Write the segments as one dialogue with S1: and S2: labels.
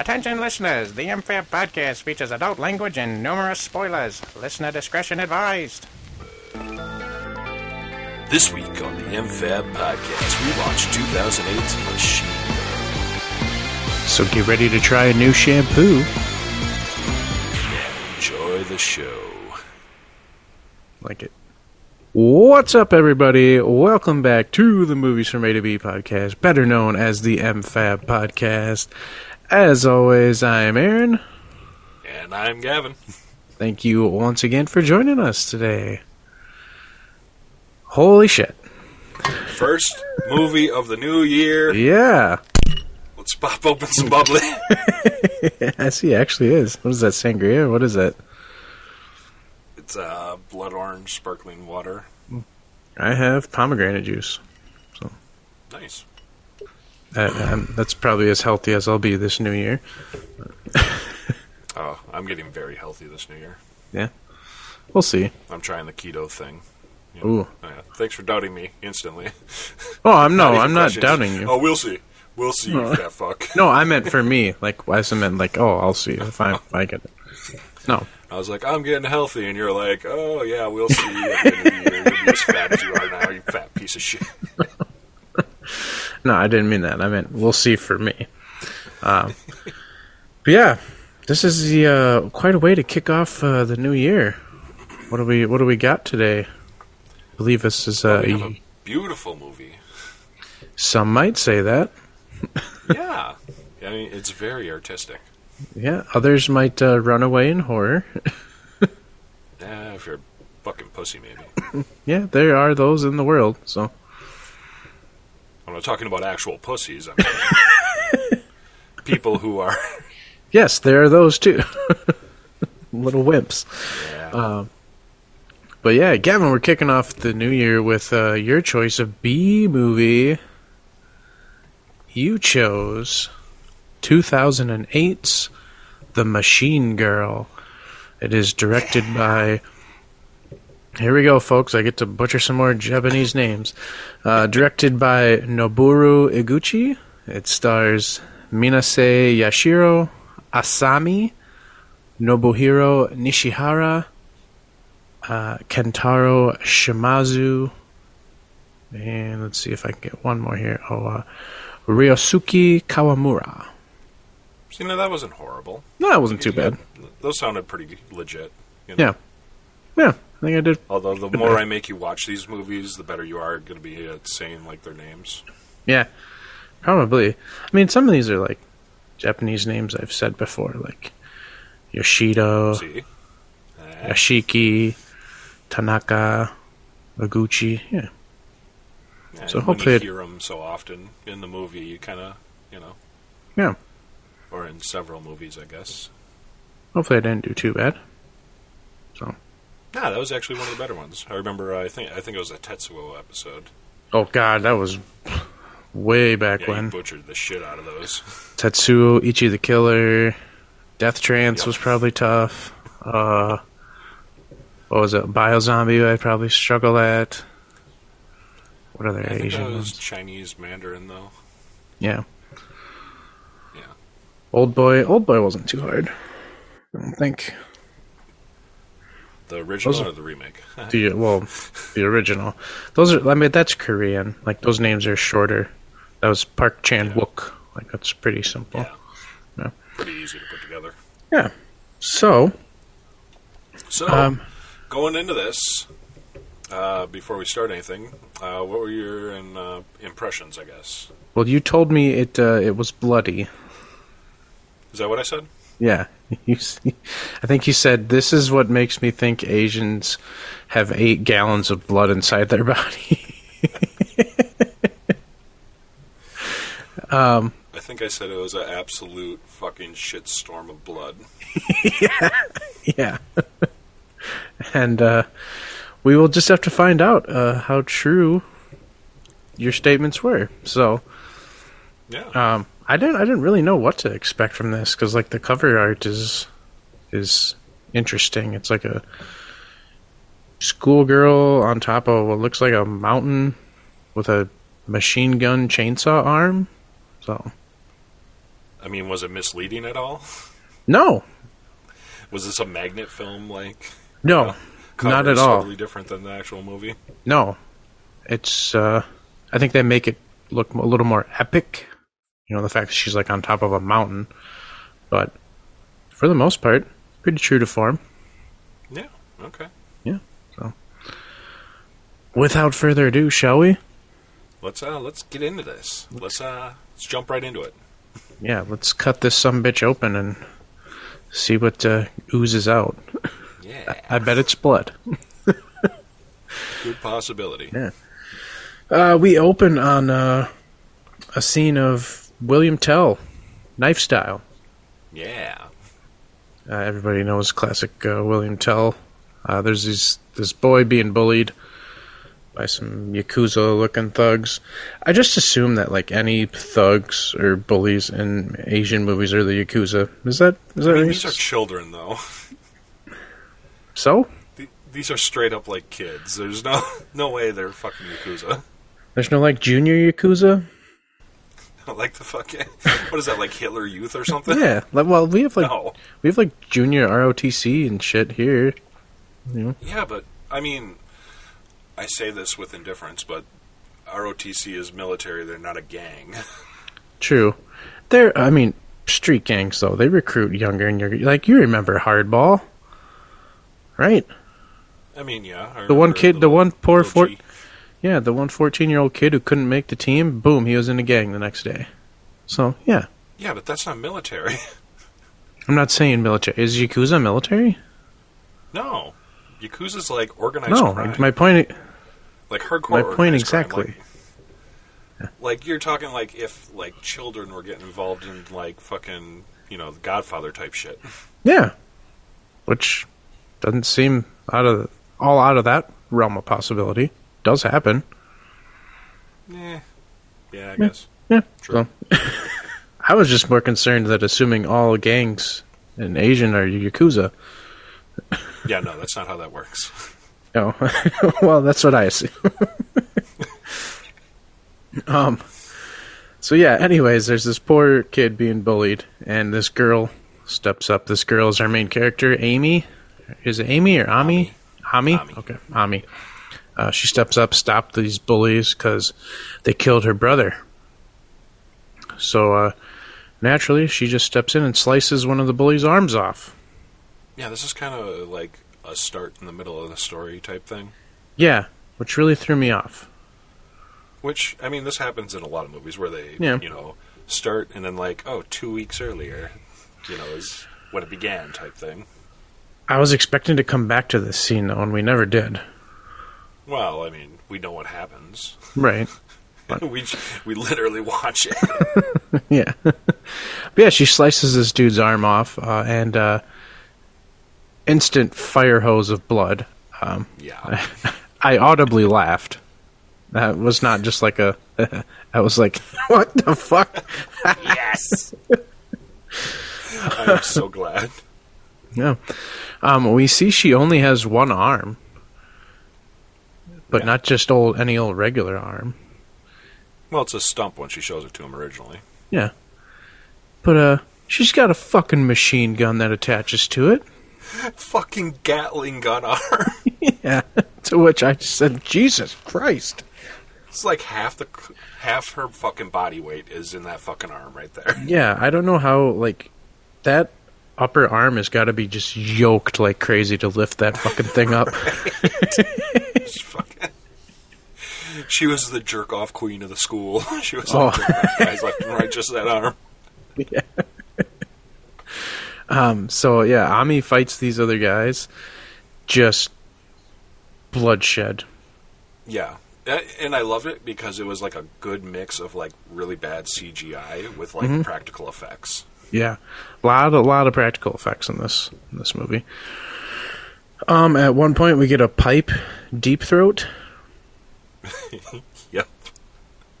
S1: Attention listeners, the MFAB podcast features adult language and numerous spoilers. Listener discretion advised.
S2: This week on the MFAB podcast, we watch 2008's Machine.
S3: So get ready to try a new shampoo.
S2: Enjoy the show.
S3: Like it. What's up, everybody? Welcome back to the Movies from A to B podcast, better known as the MFAB podcast. As always, I'm Aaron.
S2: And I'm Gavin.
S3: Thank you once again for joining us today. Holy shit.
S2: First movie of the new year.
S3: Yeah.
S2: Let's pop open some bubbly.
S3: I see, it actually is. What is that, sangria? What is that?
S2: It's uh, blood orange sparkling water.
S3: I have pomegranate juice.
S2: So Nice.
S3: Uh, um, that's probably as healthy as I'll be this new year.
S2: Oh, I'm getting very healthy this new year.
S3: Yeah. We'll see.
S2: I'm trying the keto thing. You
S3: Ooh.
S2: Oh, yeah. Thanks for doubting me instantly.
S3: Oh, I'm no,
S2: even
S3: I'm not
S2: questions.
S3: doubting you.
S2: Oh, we'll see. We'll see, fat fuck.
S3: No, I meant for me. Like, I meant like, oh, I'll see if I, if I get it. No,
S2: I was like, I'm getting healthy, and you're like, oh yeah, we'll see. At the end of the year, you'll be as fat as you are now, you fat piece of shit.
S3: no, I didn't mean that. I meant we'll see for me. Um, but yeah, this is the uh, quite a way to kick off uh, the new year. What do we What do we got today? I believe this is uh,
S2: We have a beautiful movie.
S3: some might say that.
S2: Yeah, I mean, it's very artistic.
S3: Yeah, others might uh, run away in horror.
S2: Yeah, if you're a fucking pussy, maybe.
S3: yeah, there are those in the world. So
S2: I'm not talking about actual pussies. I mean, people who are.
S3: yes, there are those too. Little wimps.
S2: Yeah.
S3: But yeah, Gavin, we're kicking off the new year with uh, your choice of B movie. You chose 2008's The Machine Girl. It is directed by. Here we go, folks. I get to butcher some more Japanese names. Uh, directed by Noboru Iguchi. It stars Minase Yashiro, Asami, Nobuhiro Nishihara, uh, Kentaro Shimazu, and let's see if I can get one more here. Oh, uh, Ryosuke Kawamura.
S2: See, no, that wasn't horrible.
S3: No, that wasn't too bad.
S2: Those sounded pretty legit. You know?
S3: Yeah, yeah, I think I did.
S2: Although the more I make you watch these movies, the better you are going to be at saying like their names.
S3: Yeah, probably. I mean, some of these are like Japanese names I've said before, like Yoshido,
S2: See, Eh,
S3: Yashiki, Tanaka, Aguchi. Yeah, So hopefully
S2: you hear them so often in the movie, you kind of, you know,
S3: yeah.
S2: Or in several movies, I guess.
S3: Hopefully, I didn't do too bad. So,
S2: Nah, that was actually one of the better ones. I remember. uh, I think. I think it was a Tetsuo episode.
S3: oh god, that was way back
S2: Yeah,
S3: when.
S2: butchered the shit out of those.
S3: Tetsuo, Ichi the Killer, Death Trance
S2: Yep.
S3: was probably tough. Uh, what was it? Biozombie, I'd probably struggle at. What other
S2: I
S3: Asian ones?
S2: Chinese Mandarin though.
S3: Yeah. Old Boy. Old Boy wasn't too hard. I don't think.
S2: The original
S3: Those
S2: or the remake?
S3: The well, the original. Those are. I mean, that's Korean. Like those names are shorter. That was Park Chan Wook. Like that's pretty simple.
S2: yeah.
S3: Yeah.
S2: Pretty easy to put together.
S3: Yeah. So,
S2: So,
S3: um,
S2: going into this, uh, before we start anything, uh, what were your uh, impressions? I guess
S3: well, you told me it. Uh, it was bloody.
S2: Is that what I said?
S3: Yeah. You see, I think you said this is what makes me think Asians have eight gallons of blood inside their body.
S2: I think I said it was an absolute fucking shitstorm of blood.
S3: yeah. and uh, we will just have to find out uh, how true your statements were. So,
S2: Yeah.
S3: um, I didn't. I didn't really know what to expect from this because, like, the cover art is is interesting. It's like a schoolgirl on top of what looks like a mountain with a machine gun chainsaw arm. So
S2: I mean, was it misleading at all?
S3: no,
S2: Was this a magnet film like?
S3: no, not at all.
S2: Totally different than the actual movie.
S3: No, it's. Uh, I think they make it look a little more epic. You know, the fact that she's like on top of a mountain, but for the most part, pretty true to form.
S2: Yeah. Okay. Yeah.
S3: So without further ado, shall we?
S2: Let's uh let's get into this. Let's uh let's jump right into it.
S3: Yeah, let's cut this some bitch open and see what uh, oozes out.
S2: Yeah.
S3: I bet it's blood.
S2: Good possibility.
S3: Yeah. Uh, we open on uh, a scene of William Tell, knife style.
S2: Yeah.
S3: Uh, everybody knows classic uh, William Tell. Uh, there's these this boy being bullied by some yakuza looking thugs. I just assume that like any thugs or bullies in Asian movies are the yakuza. Is that is that
S2: I mean, these are children though.
S3: so?
S2: Th- These are straight up like kids. There's no no way they're fucking yakuza.
S3: There's no like junior yakuza.
S2: like the fucking what is that like Hitler Youth or something?
S3: Yeah. Like, well, we have like
S2: No.
S3: we have like junior ROTC and shit here.
S2: Yeah, but I mean, I say this with indifference, but ROTC is military. They're not a gang.
S3: True. They're, I mean, street gangs, though. They recruit younger and younger. Like, you remember Hardball, right?
S2: I mean, yeah. I
S3: The one kid- the
S2: little-
S3: one poor
S2: G.
S3: Yeah, the one 14 year old kid who couldn't make the team, boom, he was in a gang the next day. So, yeah.
S2: Yeah, but that's not military.
S3: I'm not saying military. Is Yakuza military?
S2: no, Yakuza's like organized
S3: No.
S2: crime.
S3: My point.
S2: like hardcore.
S3: My point
S2: crime,
S3: exactly.
S2: Like, like you're talking like if like children were getting involved in like fucking you know Godfather type shit.
S3: Yeah. Which doesn't seem out of all out of that realm of possibility. Does happen.
S2: Yeah, yeah, I guess.
S3: Yeah.
S2: True.
S3: So, I was just more concerned that assuming all gangs in Asian are Yakuza.
S2: Yeah, no, that's not how that works.
S3: Oh, well, that's what I assume. um, so yeah. Anyways, there's this poor kid being bullied, and this girl steps up. This girl is our main character, Amy. Is it Amy or Ami? Ami.
S2: Ami.
S3: Okay, Ami. Uh, she steps up, stop these bullies because they killed her brother. So uh, naturally, she just steps in and slices one of the bullies' arms off.
S2: Yeah, this is kind of like a start in the middle of the story type thing.
S3: Yeah, which really threw me off.
S2: Which I mean, this happens in a lot of movies where they,
S3: Yeah.
S2: you know, start and then like, oh, two weeks earlier, you know, is when it began type thing.
S3: I was expecting to come back to this scene though, and we never did.
S2: Well, I mean, we know what happens.
S3: Right.
S2: we we literally watch it.
S3: yeah. but yeah, she slices this dude's arm off, uh, and uh, instant fire hose of blood. Um,
S2: Yeah,
S3: I audibly laughed. That was not just like a. I was like, "What the fuck?"
S2: yes. I'm so glad.
S3: Yeah. Um, we see she only has one arm, but
S2: Yeah.
S3: not just old any old regular arm.
S2: Well, it's a stump when she shows it to him originally.
S3: Yeah. But uh, she's got a fucking machine gun that attaches to it.
S2: Fucking Gatling gun arm.
S3: Yeah. to which I just said, Jesus Christ.
S2: It's like half the half her fucking body weight is in that fucking arm right there.
S3: Yeah, I don't know how like that upper arm has got to be just yoked like crazy to lift that fucking thing up.
S2: Fucking- She was the jerk off queen of the school. She was
S3: Oh.
S2: like guys left and right, just that arm. Yeah.
S3: um. So yeah, Ami fights these other guys. Just bloodshed.
S2: Yeah. And I loved it because it was like a good mix of like really bad CGI with like
S3: Mm-hmm.
S2: practical effects.
S3: Yeah, lot a lot of practical effects in this in this movie. Um, at one point we get a pipe deep throat
S2: Yep.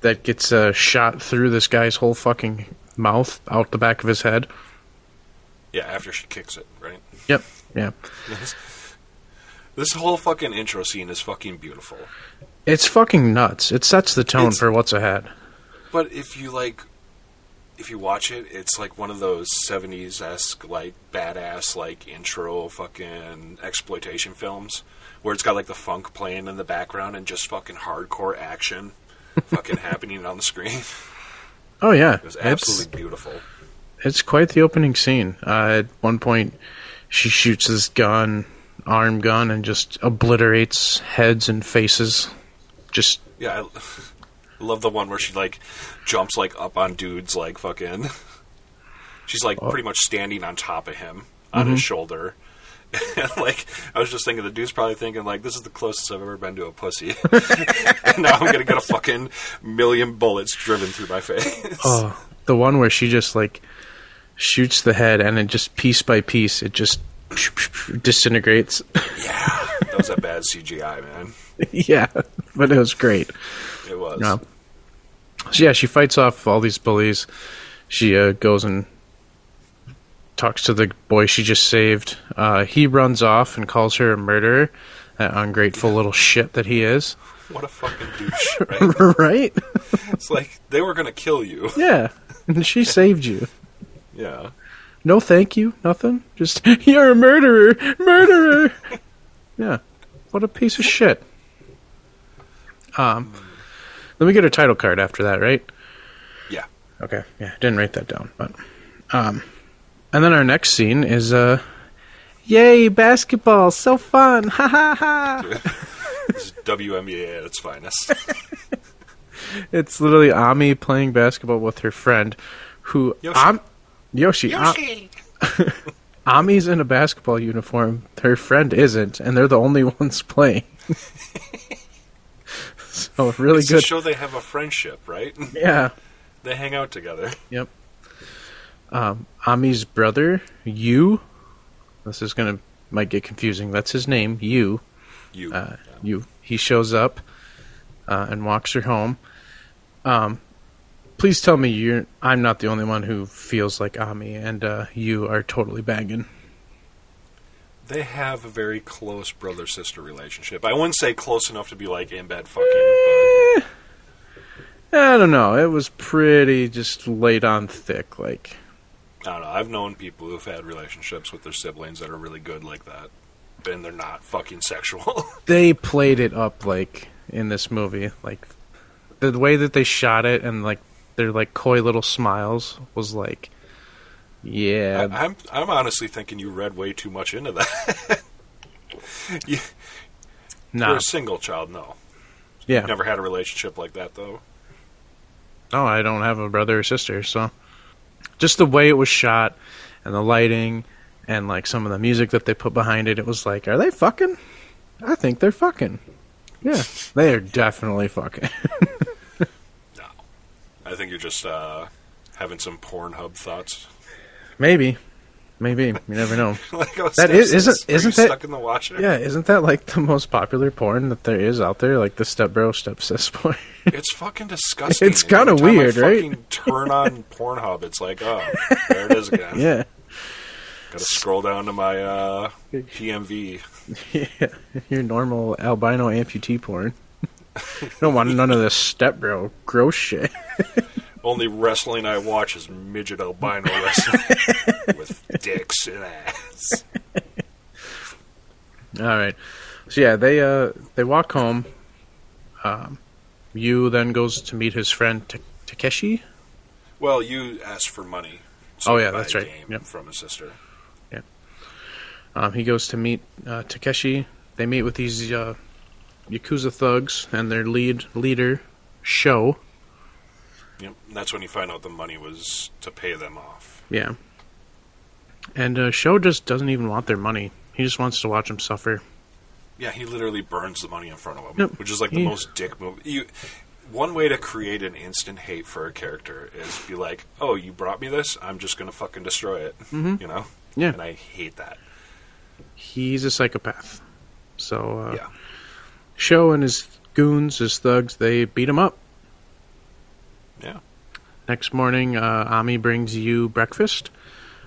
S3: that gets uh, shot through this guy's whole fucking mouth out the back of his head.
S2: Yeah, after she kicks it, right?
S3: Yep. Yeah.
S2: This whole fucking intro scene is fucking beautiful.
S3: It's fucking nuts. It sets the tone
S2: It's-
S3: for what's ahead.
S2: But if you like, if you watch it, it's like one of those '70s esque like badass like intro fucking exploitation films where it's got like the funk playing in the background and just fucking hardcore action fucking happening on the screen.
S3: Oh yeah,
S2: It was
S3: it's
S2: absolutely beautiful.
S3: it's quite the opening scene. Uh, at one point, she shoots this gun, arm gun, and just obliterates heads and faces. Just
S2: Yeah, I I love the one where she like jumps like up on dudes like fucking. She's like pretty much standing on top of him on his shoulder. Like I was just thinking, the dude's probably thinking like, "This is the closest I've ever been to a pussy," and now I'm gonna get a fucking million bullets driven through my face.
S3: oh, the one where she just like shoots the head, and it just piece by piece, it just disintegrates.
S2: Yeah, that was a bad CGI, man.
S3: yeah, but it was great.
S2: It was.
S3: Yeah. So yeah, she fights off all these bullies. She uh, goes and talks to the boy she just saved. Uh, he runs off and calls her a murderer, that ungrateful little shit that he is.
S2: What a fucking douche, right?
S3: right?
S2: it's like they were gonna kill you.
S3: Yeah, and she saved you.
S2: Yeah.
S3: No, thank you, nothing. Just you're a murderer, murderer. yeah, what a piece of shit. Um, let me get a title card after that, right?
S2: Yeah.
S3: Okay, yeah, didn't write that down, but um, and then our next scene is uh, yay basketball, so fun, ha ha ha!
S2: This is WNBA at its finest.
S3: It's literally Ami playing basketball with her friend, who
S2: Yoshi.
S3: Am- Yoshi. Am- Ami's in a basketball uniform. Her friend isn't, and they're the only ones playing. so really
S2: It's to
S3: good.
S2: show they have a friendship, right?
S3: Yeah.
S2: They hang out together.
S3: Yep. Um, Ami's brother, Yu. This is gonna might get confusing. That's his name, Yu.
S2: You.
S3: Uh, Yu. He shows up uh, and walks her home. Um, please tell me you're. I'm not the only one who feels like Ami and uh, Yu are totally banging.
S2: They have a very close brother sister relationship. I wouldn't say close enough to be like in bed fucking,
S3: Eh, I don't know. It was pretty just laid on thick. Like
S2: I don't know. I've known people who've had relationships with their siblings that are really good like that, and they're not fucking sexual.
S3: they played it up like in this movie. Like the way that they shot it and like their like coy little smiles was like, yeah,
S2: I, I'm I'm honestly thinking you read way too much into that. you,
S3: nah,
S2: a single child, no.
S3: yeah.
S2: Never had a relationship like that though.
S3: No, I don't have a brother or sister, so just the way it was shot and the lighting and like some of the music that they put behind it, it was like, are they fucking? I think they're fucking. Yeah, they are definitely fucking.
S2: No. I think you're just uh, having some Pornhub thoughts.
S3: maybe, maybe you never know.
S2: like I
S3: That is- isn't- isn't that-
S2: stuck in the washer?
S3: Yeah, isn't that like the most popular porn that there is out there? Like the step bro, step sis porn.
S2: It's fucking disgusting.
S3: It's
S2: time I
S3: weird, right?
S2: Turn on Pornhub. It's like, oh, there it is again.
S3: yeah,
S2: Gotta scroll down to my uh, PMV.
S3: yeah. Your normal albino amputee porn. you don't want none of this stepbro gross shit.
S2: Only wrestling I watch is midget albino wrestling with dicks and ass.
S3: All right. So yeah, they uh they walk home. Um, Yu then goes to meet his friend Ta- Takeshi.
S2: Well, Yu asked for money.
S3: Oh, yeah, that's right. Yep.
S2: From his sister.
S3: Um, he goes to meet uh, Takeshi. They meet with these uh, yakuza thugs and their lead leader, Sho.
S2: Yep. And that's when you find out the money was to pay them off.
S3: Yeah. And uh, Sho just doesn't even want their money. He just wants to watch them suffer.
S2: Yeah, he literally burns the money in front of him,
S3: Yep.
S2: which is like the most dick move. You, one way to create an instant hate for a character is be like, "Oh, you brought me this. I'm just gonna fucking destroy it."
S3: Mhm.
S2: You know?
S3: Yeah.
S2: And I hate that.
S3: He's a psychopath. So uh,
S2: Yeah.
S3: Sho and his goons, his thugs, they beat him up.
S2: Yeah.
S3: Next morning, uh, Ami brings Yu breakfast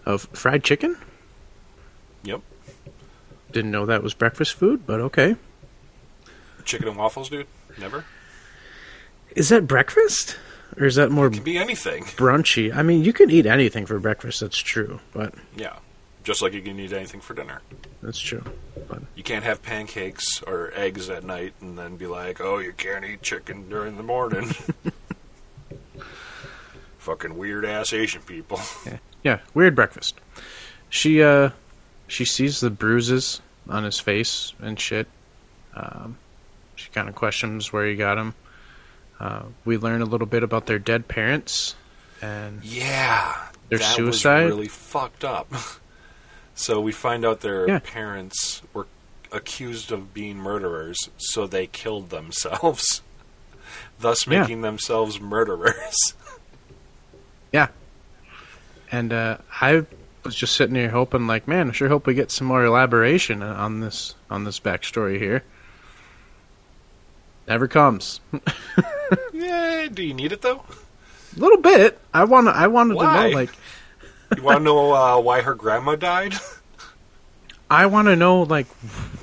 S3: of fried chicken.
S2: Yep.
S3: Didn't know that was breakfast food, but okay.
S2: Chicken and waffles, dude? Never?
S3: Is that breakfast? Or is that more
S2: Can be anything.
S3: brunchy? I mean, you can eat anything for breakfast, that's true. But
S2: Yeah. Just like you can eat anything for dinner.
S3: that's true. But
S2: You can't have pancakes or eggs at night and then be like, oh, you can't eat chicken during the morning. Fucking weird ass Asian people.
S3: yeah, weird breakfast. She uh she sees the bruises on his face and shit. Um, she kind of questions where he got them. Uh, we learn a little bit about their dead parents, and
S2: Yeah.
S3: Their
S2: that
S3: suicide?
S2: was really fucked up. so we find out their
S3: Yeah.
S2: parents were accused of being murderers, so they killed themselves, thus
S3: Yeah.
S2: making themselves murderers.
S3: Yeah. And uh, I was just sitting here hoping, like, man, I sure hope we get some more elaboration on this on this backstory here. Never comes.
S2: yeah, do you need it though?
S3: A little bit. I want. I wanted
S2: Why?
S3: to know, like,
S2: You want to know uh, why her grandma died?
S3: I want to know like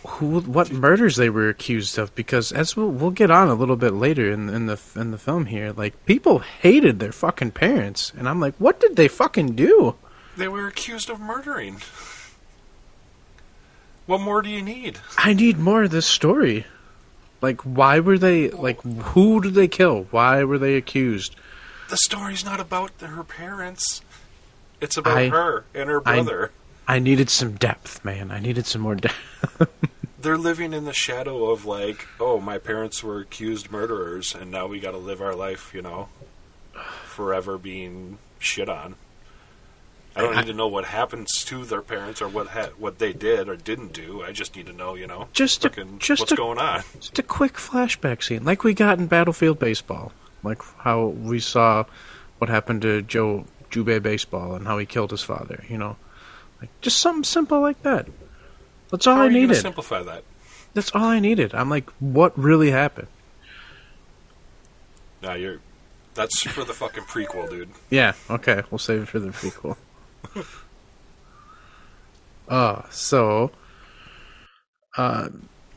S3: who what murders they were accused of because as we'll, we'll get on a little bit later in in the in the film here like people hated their fucking parents and I'm like what did they fucking do?
S2: They were accused of murdering. What more do you need?
S3: I need more of this story. Like why were they like who did they kill? Why were they accused?
S2: The story's not about her parents. It's about
S3: I-
S2: her and her brother.
S3: I needed some depth, man. I needed some more depth.
S2: They're living in the shadow of like, oh, my parents were accused murderers, and now we got to live our life, you know, forever being shit on. I don't need to know what happens to their parents or what ha- what they did or didn't do. I just need to know, you know,
S3: Just a- just
S2: what's
S3: a-
S2: going on.
S3: Just a quick flashback scene, like we got in Battlefield Baseball, like how we saw what happened to Joe Jubei Baseball and how he killed his father. You know, like just something simple like that. That's all
S2: How
S3: I
S2: are you to
S3: needed.
S2: simplify that?
S3: That's all I needed. I'm like, what really happened?
S2: Now you're. That's for the fucking prequel, dude.
S3: Yeah, okay, we'll save it for the prequel. uh, so uh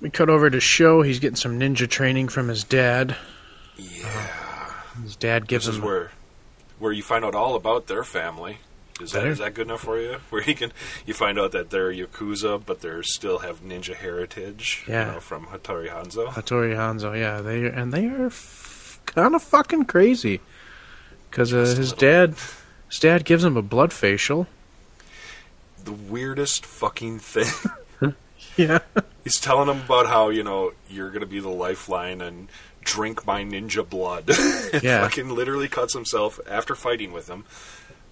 S3: we cut over to Sho he's getting some ninja training from his dad.
S2: Yeah.
S3: His dad gives
S2: This is where where you find out all about their family. Is that is that good enough for you? Where you can you find out that they're yakuza, but they still have ninja heritage.
S3: Yeah.
S2: you know, from Hattori Hanzo.
S3: Hattori Hanzo, yeah, they and they are f- kind of fucking crazy because uh, his dad, his dad gives him a blood facial.
S2: The weirdest fucking thing.
S3: Yeah,
S2: He's telling him about how you know you're gonna be the lifeline and drink my ninja blood.
S3: Yeah.
S2: fucking literally cuts himself after fighting with him.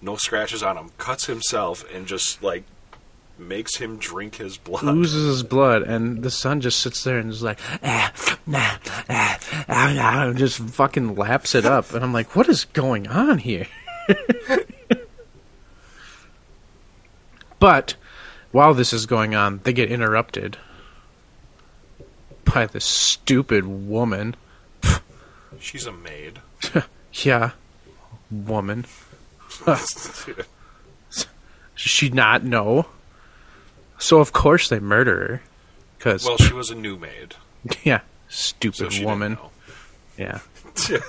S2: No scratches on him. Cuts himself and just like makes him drink his blood.
S3: oozes his blood, and the son just sits there and is like, ah, nah, ah, ah, ah, and just fucking laps it up, and I'm like, what is going on here? but while this is going on, they get interrupted by this stupid woman.
S2: She's a maid.
S3: Yeah, woman. Does she not know? So of course they murder her. Cause
S2: well, she was a new maid.
S3: yeah,
S2: So
S3: stupid
S2: she
S3: woman.
S2: Didn't
S3: Yeah.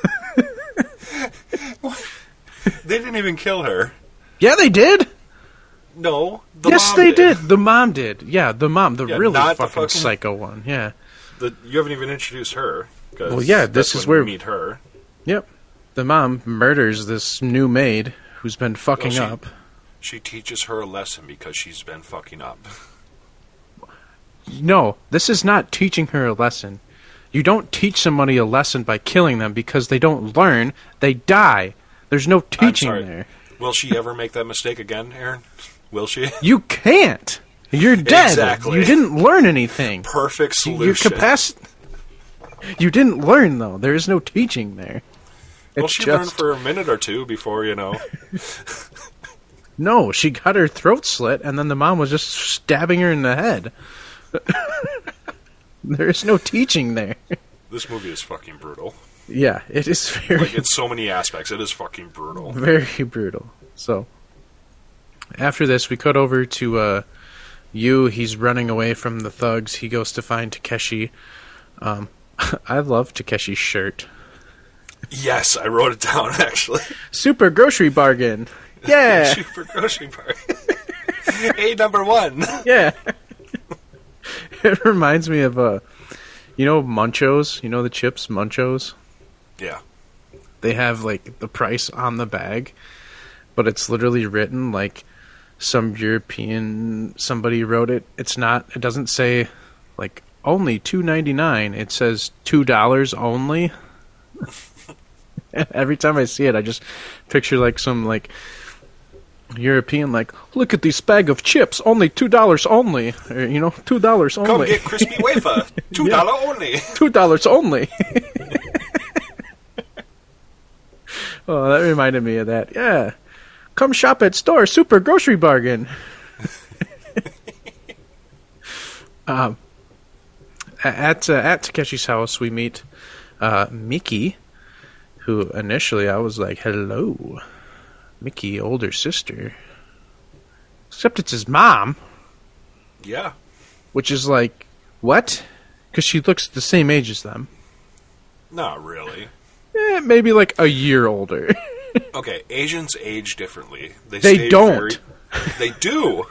S2: know. they didn't even kill her.
S3: Yeah, they did.
S2: No. The
S3: yes,
S2: mom
S3: they did. The mom did. Yeah, the mom, the
S2: Yeah,
S3: really fucking,
S2: the fucking-
S3: psycho one. Yeah.
S2: The, you haven't even introduced her.
S3: Well, yeah, this
S2: that's
S3: is
S2: when
S3: where-
S2: we meet her.
S3: Yep. The mom murders this new maid who's been fucking
S2: she-
S3: up.
S2: She teaches her a lesson because she's been fucking up.
S3: No, this is not teaching her a lesson. You don't teach somebody a lesson by killing them because they don't learn, they die. There's no teaching there.
S2: Will she ever make that mistake again, Aaron? Will she?
S3: You can't. You're dead.
S2: Exactly.
S3: You didn't learn anything.
S2: Perfect
S3: Your
S2: solution.
S3: capacity. You didn't learn though. There is no teaching there.
S2: Well, she
S3: just-
S2: for a minute or two before, you know.
S3: No, she got her throat slit, and then the mom was just stabbing her in the head. there is no teaching there.
S2: This movie is fucking brutal.
S3: Yeah, it is very,
S2: Like, in so many aspects, it is fucking brutal.
S3: very brutal. So, after this, we cut over to uh, Yu. He's running away from the thugs. He goes to find Takeshi. Um, I love Takeshi's shirt.
S2: Yes, I wrote it down actually.
S3: Super grocery bargain. Yeah,
S2: Super grocery bargain. A number one.
S3: yeah. it reminds me of uh, you know Munchos. You know the chips Munchos.
S2: Yeah.
S3: They have like the price on the bag, but it's literally written like some European somebody wrote it. It's not. It doesn't say like only two ninety nine. It says two dollars only. Every time I see it, I just picture like some like European like look at this bag of chips, only two dollars only. Or, you know, two dollars only.
S2: Come get crispy wafer. Two
S3: Yeah.
S2: dollar only.
S3: two dollars only. oh, that reminded me of that. Yeah, come shop at store super grocery bargain. um, at uh, at Takeshi's house, we meet uh, Miki, who initially I was like, "Hello, Miki, older sister." Except it's his mom,
S2: Yeah.
S3: which is like, what? Because she looks the same age as them.
S2: Not really.
S3: Eh, maybe like a year older.
S2: Okay, Asians age differently. They,
S3: They don't.
S2: Very, they do.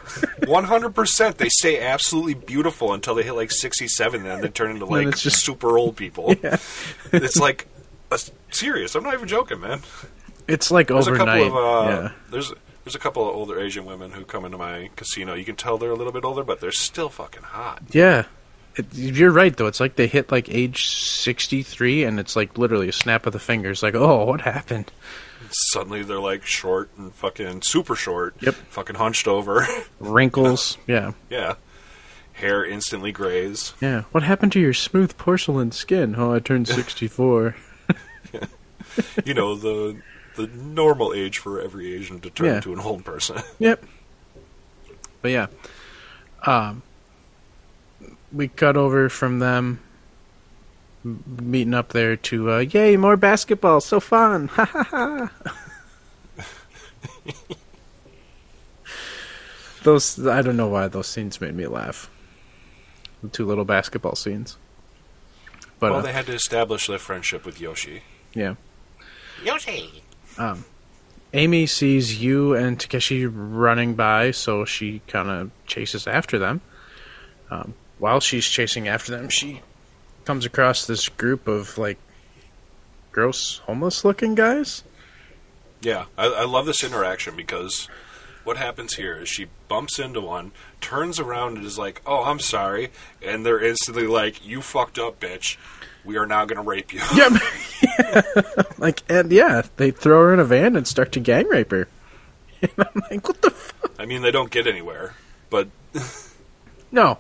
S2: One hundred percent. They stay absolutely beautiful until they hit like sixty-seven, and then they turn into like
S3: just-
S2: super old people. Yeah. It's like a, serious. I'm not even joking, man.
S3: it's like
S2: There's
S3: overnight.
S2: a couple of uh,
S3: yeah.
S2: there's there's a couple of older Asian women who come into my casino. You can tell they're a little bit older, but they're still fucking hot.
S3: Yeah. It, you're right though. It's like they hit like age 63 and it's like literally a snap of the fingers like, "Oh, what happened?"
S2: Suddenly they're like short and fucking super short.
S3: Yep.
S2: Fucking hunched over.
S3: Wrinkles. yeah.
S2: yeah. Hair instantly grays.
S3: Yeah. What happened to your smooth porcelain skin? Oh, I turned 64.
S2: you know the the normal age for every Asian to turn
S3: Yeah.
S2: into an old person.
S3: Yep. But yeah. Um we cut over from them meeting up there to uh yay, more basketball, so fun. Ha ha ha. Those I don't know why those scenes made me laugh. The two little basketball scenes. But
S2: well,
S3: uh,
S2: they had to establish their friendship with Yoshi.
S3: yeah.
S1: Yoshi.
S3: Amy sees Yu and Takeshi running by, so she kind of chases after them. Um, while she's chasing after them, she comes across this group of like gross, homeless-looking guys.
S2: Yeah, I, I love this interaction because what happens here is she bumps into one, turns around and is like, "Oh, I'm sorry," and they're instantly like, "You fucked up, bitch. We are now going to rape you."
S3: Yep. like, and yeah, they throw her in a van and start to gang rape her. And I'm like, what the fuck?
S2: I mean, they don't get anywhere, but
S3: No.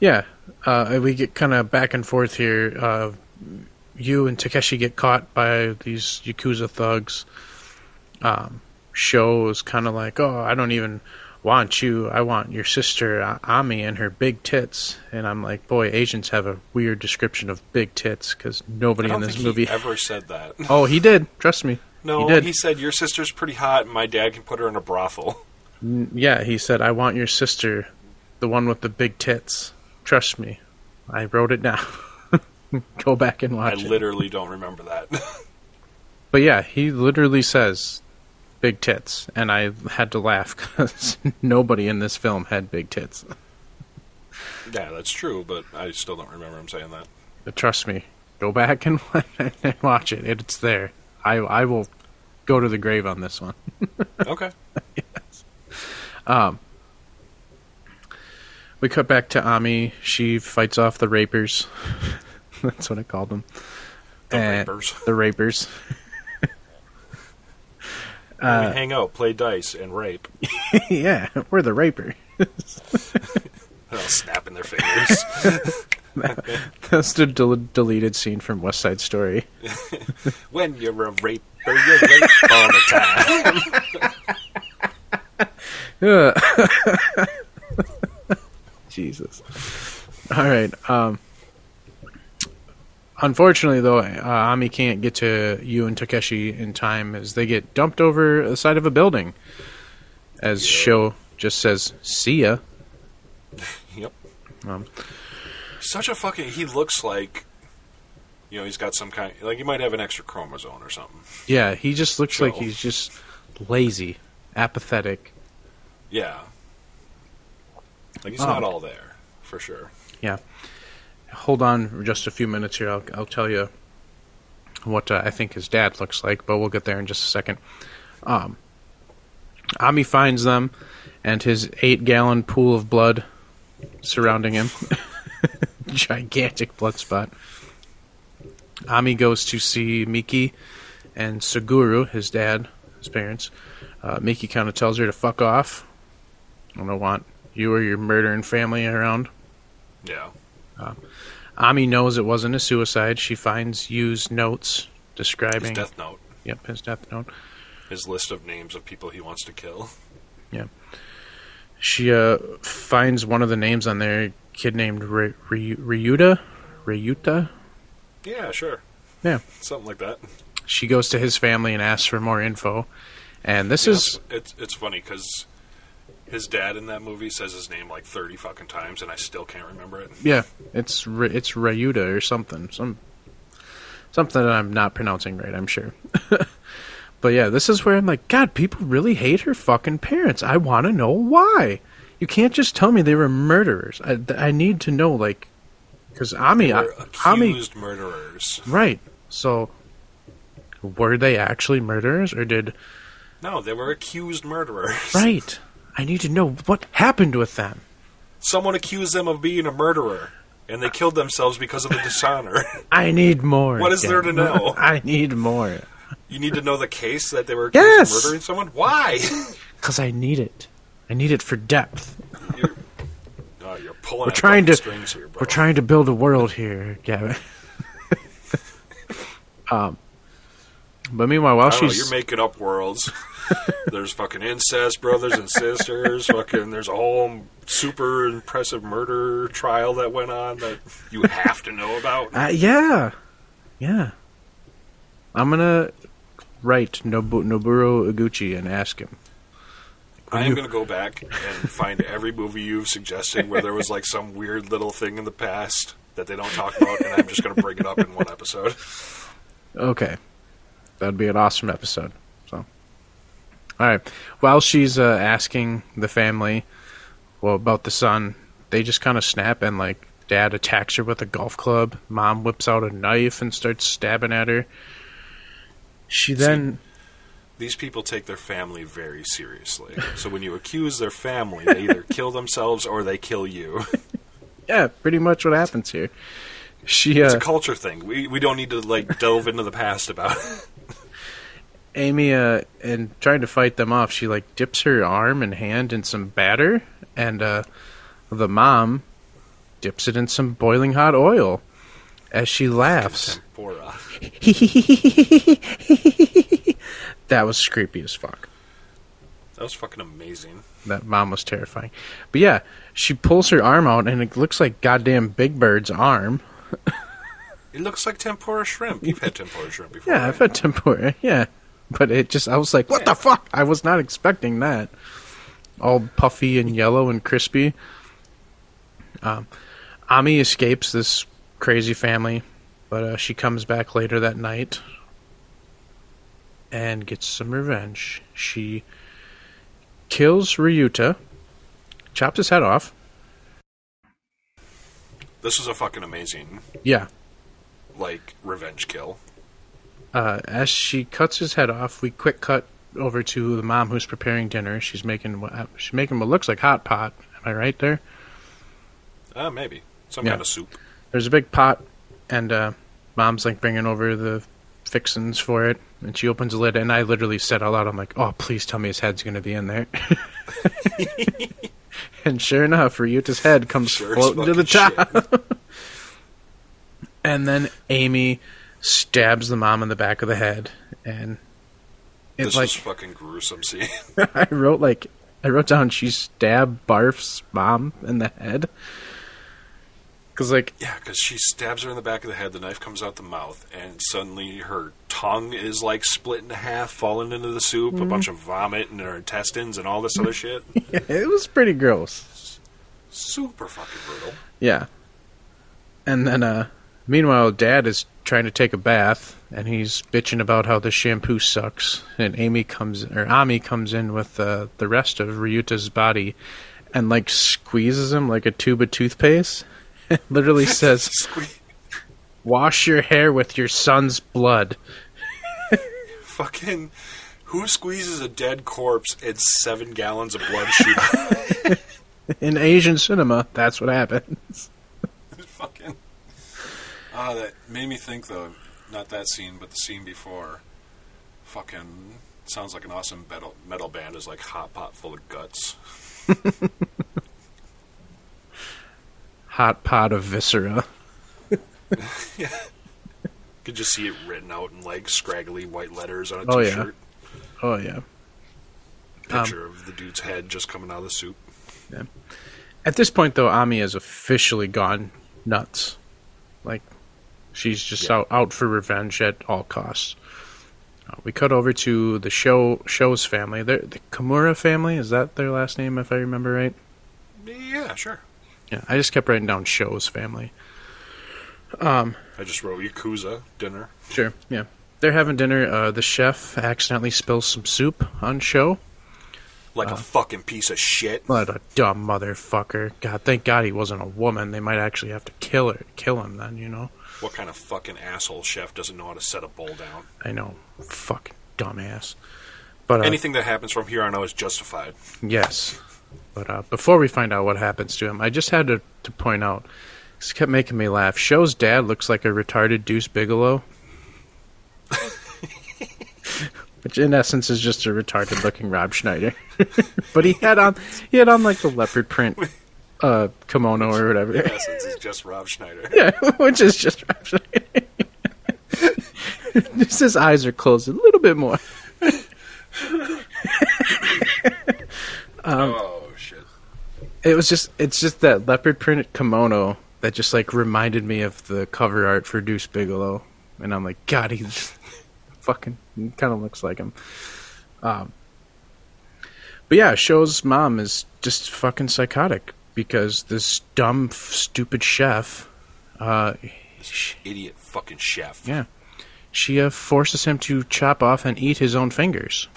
S3: Yeah. Uh, we get kind of back and forth here. Uh, Yu and Takeshi get caught by these Yakuza thugs. Um, Sho is kind of like, oh, I don't even want you. I want your sister, Ami, and her big tits. And I'm like, boy, Asians have a weird description of big tits because nobody in this movie.
S2: ever said that.
S3: oh, he did. Trust me.
S2: No,
S3: he
S2: he said your sister's pretty hot, and my dad can put her in a brothel.
S3: Yeah, he said, I want your sister, the one with the big tits. Trust me. I wrote it down. Go back and watch. I
S2: literally don't remember that.
S3: But yeah, he literally says big tits, and I had to laugh because nobody in this film had big tits.
S2: yeah, that's true, but I still don't remember him saying that.
S3: But trust me, go back and, and watch it. It's there. I I will go to the grave on this one.
S2: Okay. yes. Um.
S3: We cut back to Ami. She fights off the rapers. That's what I called them.
S2: The
S3: And-
S2: rapers.
S3: The rapers.
S2: We hang out, play dice, and rape.
S3: yeah, we're the raper.
S2: They'll snap in their fingers.
S3: That's the del- deleted scene from West Side Story.
S2: when you're a raper, you rape all the time.
S3: Jesus. All right. Um, unfortunately, though, uh, Ami can't get to Yu and Takeshi in time as they get dumped over the side of a building. As Sho just says, "See ya."
S2: Yep.
S3: Um,
S2: Such a fucking. He looks like You know, he's got some kind like he might have an extra chromosome or something.
S3: Yeah, he just looks like he's just lazy, apathetic.
S2: Yeah. Like he's
S3: Oh.
S2: not all there for sure.
S3: Yeah. Hold on for just a few minutes here. I'll, I'll tell you what uh, I think his dad looks like, but we'll get there in just a second. Um, Ami finds them and his eight gallon pool of blood surrounding him. Gigantic blood spot. Ami goes to see Miki and Suguru, his dad, his parents. Uh, Miki kind of tells her to fuck off. I don't want you or your murdering family around.
S2: Yeah.
S3: Ami knows it wasn't a suicide. She finds Yu's notes
S2: His
S3: describing.
S2: death note.
S3: Yep, his death note.
S2: His list of names of people he wants to kill. Yeah.
S3: She uh, finds one of the names on there, a kid named Ry- Ry- Ryuta. Ryuta.
S2: Yeah, sure.
S3: Yeah.
S2: Something like that.
S3: She goes to his family and asks for more info. And this
S2: Yeah,
S3: is
S2: it's it's funny because his dad in that movie says his name like thirty fucking times, and I still can't remember it.
S3: yeah, it's it's Ryuta or something, some something that I'm not pronouncing right. I'm sure. but yeah, this is where I'm like, God, people really hate her fucking parents. I want to know why. You can't just tell me they were murderers. I, I need to know, like, because Ami, Ami,
S2: accused murderers.
S3: right? So, were they actually murderers, or did
S2: No, they were accused murderers.
S3: right? I need to know what happened with them.
S2: Someone accused them of being a murderer, and they killed themselves because of the dishonor.
S3: I need more.
S2: What is there to know?
S3: I need more.
S2: you need to know the case that they were accused
S3: Yes!
S2: of murdering someone. Why?
S3: Because I need it. I need it for depth.
S2: you're, oh, you're pulling.
S3: We're trying to-
S2: strings here, bro.
S3: We're trying to build a world here, Gavin. um, but meanwhile, while
S2: don't know,
S3: she's
S2: you're making up worlds. there's fucking incest brothers and sisters. fucking, there's a whole super impressive murder trial that went on that you have to know about.
S3: uh, yeah, yeah, I'm gonna write Nobu- Noburo Iguchi and ask him.
S2: I am going to go back and find every movie you've suggested where there was like some weird little thing in the past that they don't talk about, and I'm just going to bring it up in one episode.
S3: Okay, that'd be an awesome episode. So, all right. While she's uh, asking the family, well, about the son, they just kind of snap and like dad attacks her with a golf club. Mom whips out a knife and starts stabbing at her. She then,
S2: These people take their family very seriously. So when you accuse their family, they either kill themselves or they kill you.
S3: yeah, pretty much what happens here. She,
S2: It's
S3: uh,
S2: a culture thing. We we don't need to like delve into the past about it.
S3: Amy, uh, and trying to fight them off, she like dips her arm and hand in some batter, and uh, the mom dips it in some boiling hot oil as she laughs. That was creepy as fuck.
S2: That was fucking amazing.
S3: That mom was terrifying. But yeah, she pulls her arm out, and it looks like goddamn Big Bird's arm.
S2: It looks like tempura shrimp. You've had tempura shrimp before.
S3: Yeah,
S2: right?
S3: I've had tempura. Yeah, but it just I was like, what the fuck? I was not expecting that. All puffy and yellow and crispy. Um, Ami escapes this crazy family, but uh, she comes back later that night and gets some revenge. She kills Ryuta, chops his head off.
S2: This was a fucking amazing
S3: Yeah,
S2: like revenge kill.
S3: Uh, as she cuts his head off, we quick cut over to the mom who's preparing dinner. She's making what she's making what looks like hot pot. Am I right there?
S2: Uh, maybe some
S3: Yeah.
S2: kind of soup.
S3: There's a big pot, and uh, mom's like bringing over the fixins for it. And she opens the lid, and I literally said out loud, "I'm like, oh, please tell me his head's gonna be in there." and sure enough, Ryuta's head comes
S2: Sure
S3: floating to the top. and then Amy stabs the mom in the back of the head, and it's
S2: This
S3: like
S2: was fucking gruesome scene.
S3: I wrote like I wrote down she stabbed Barf's mom in the head. Cause like
S2: yeah, because she stabs her in the back of the head. The knife comes out the mouth, and suddenly her tongue is like split in half, falling into the soup.
S3: Mm-hmm.
S2: A bunch of vomit and her intestines and all this other shit.
S3: it was pretty gross.
S2: Super fucking brutal.
S3: Yeah. And then uh Meanwhile, Dad is trying to take a bath, and he's bitching about how the shampoo sucks. And Amy comes, or Ami comes in with uh, the rest of Ryuta's body, and like squeezes him like a tube of toothpaste. Literally says, "Wash your hair with your son's blood."
S2: fucking. Who squeezes a dead corpse and seven gallons of blood?
S3: In Asian cinema, that's what happens.
S2: fucking. Ah, that made me think though. Not that scene, but the scene before. Fucking sounds like an awesome metal metal band is like hot pot full of guts.
S3: Hot pot of viscera. yeah.
S2: Could just see it written out in like scraggly white letters on a
S3: Oh, yeah.
S2: t-shirt.
S3: Oh yeah.
S2: Picture um, of the dude's head just coming out of the soup.
S3: At this point, though, Ami has officially gone nuts. Like, she's just
S2: Yeah.
S3: out, out for revenge at all costs. Uh, we cut over to the Sho Sho's family. They're, the Kimura family is that their last name, if I remember right?
S2: Yeah, sure.
S3: Yeah, I just kept writing down Sho's family.
S2: Um, I just wrote Yakuza dinner.
S3: Sure, yeah. They're having dinner. Uh, the chef accidentally spills some soup on Sho.
S2: Like
S3: Uh.
S2: a fucking piece of shit.
S3: What a dumb motherfucker! God, thank God he wasn't a woman. They might actually have to kill her, kill him then. You know.
S2: What kind of fucking asshole chef doesn't know how to set a bowl down?
S3: I know, fucking dumbass. But uh,
S2: Anything that happens from here on out is justified.
S3: yes, but uh, before we find out what happens to him, I just had to, to point out. This kept making me laugh. Sho's dad looks like a retarded Deuce Bigalow, which in essence is just a retarded looking Rob Schneider. but he had on he had on like the leopard print uh, kimono or whatever.
S2: In essence, it's just Rob Schneider.
S3: Yeah, which is just Rob Schneider. just his eyes are closed a little bit more. Um,
S2: oh shit!
S3: It was just it's just that leopard print kimono that just like reminded me of the cover art for Deuce Bigalow, and I'm like, God, he fucking kind of looks like him. Um, but yeah, Sho's mom is just fucking psychotic because this dumb, stupid chef, uh, sh-
S2: Idiot fucking chef.
S3: yeah, she uh, forces him to chop off and eat his own fingers.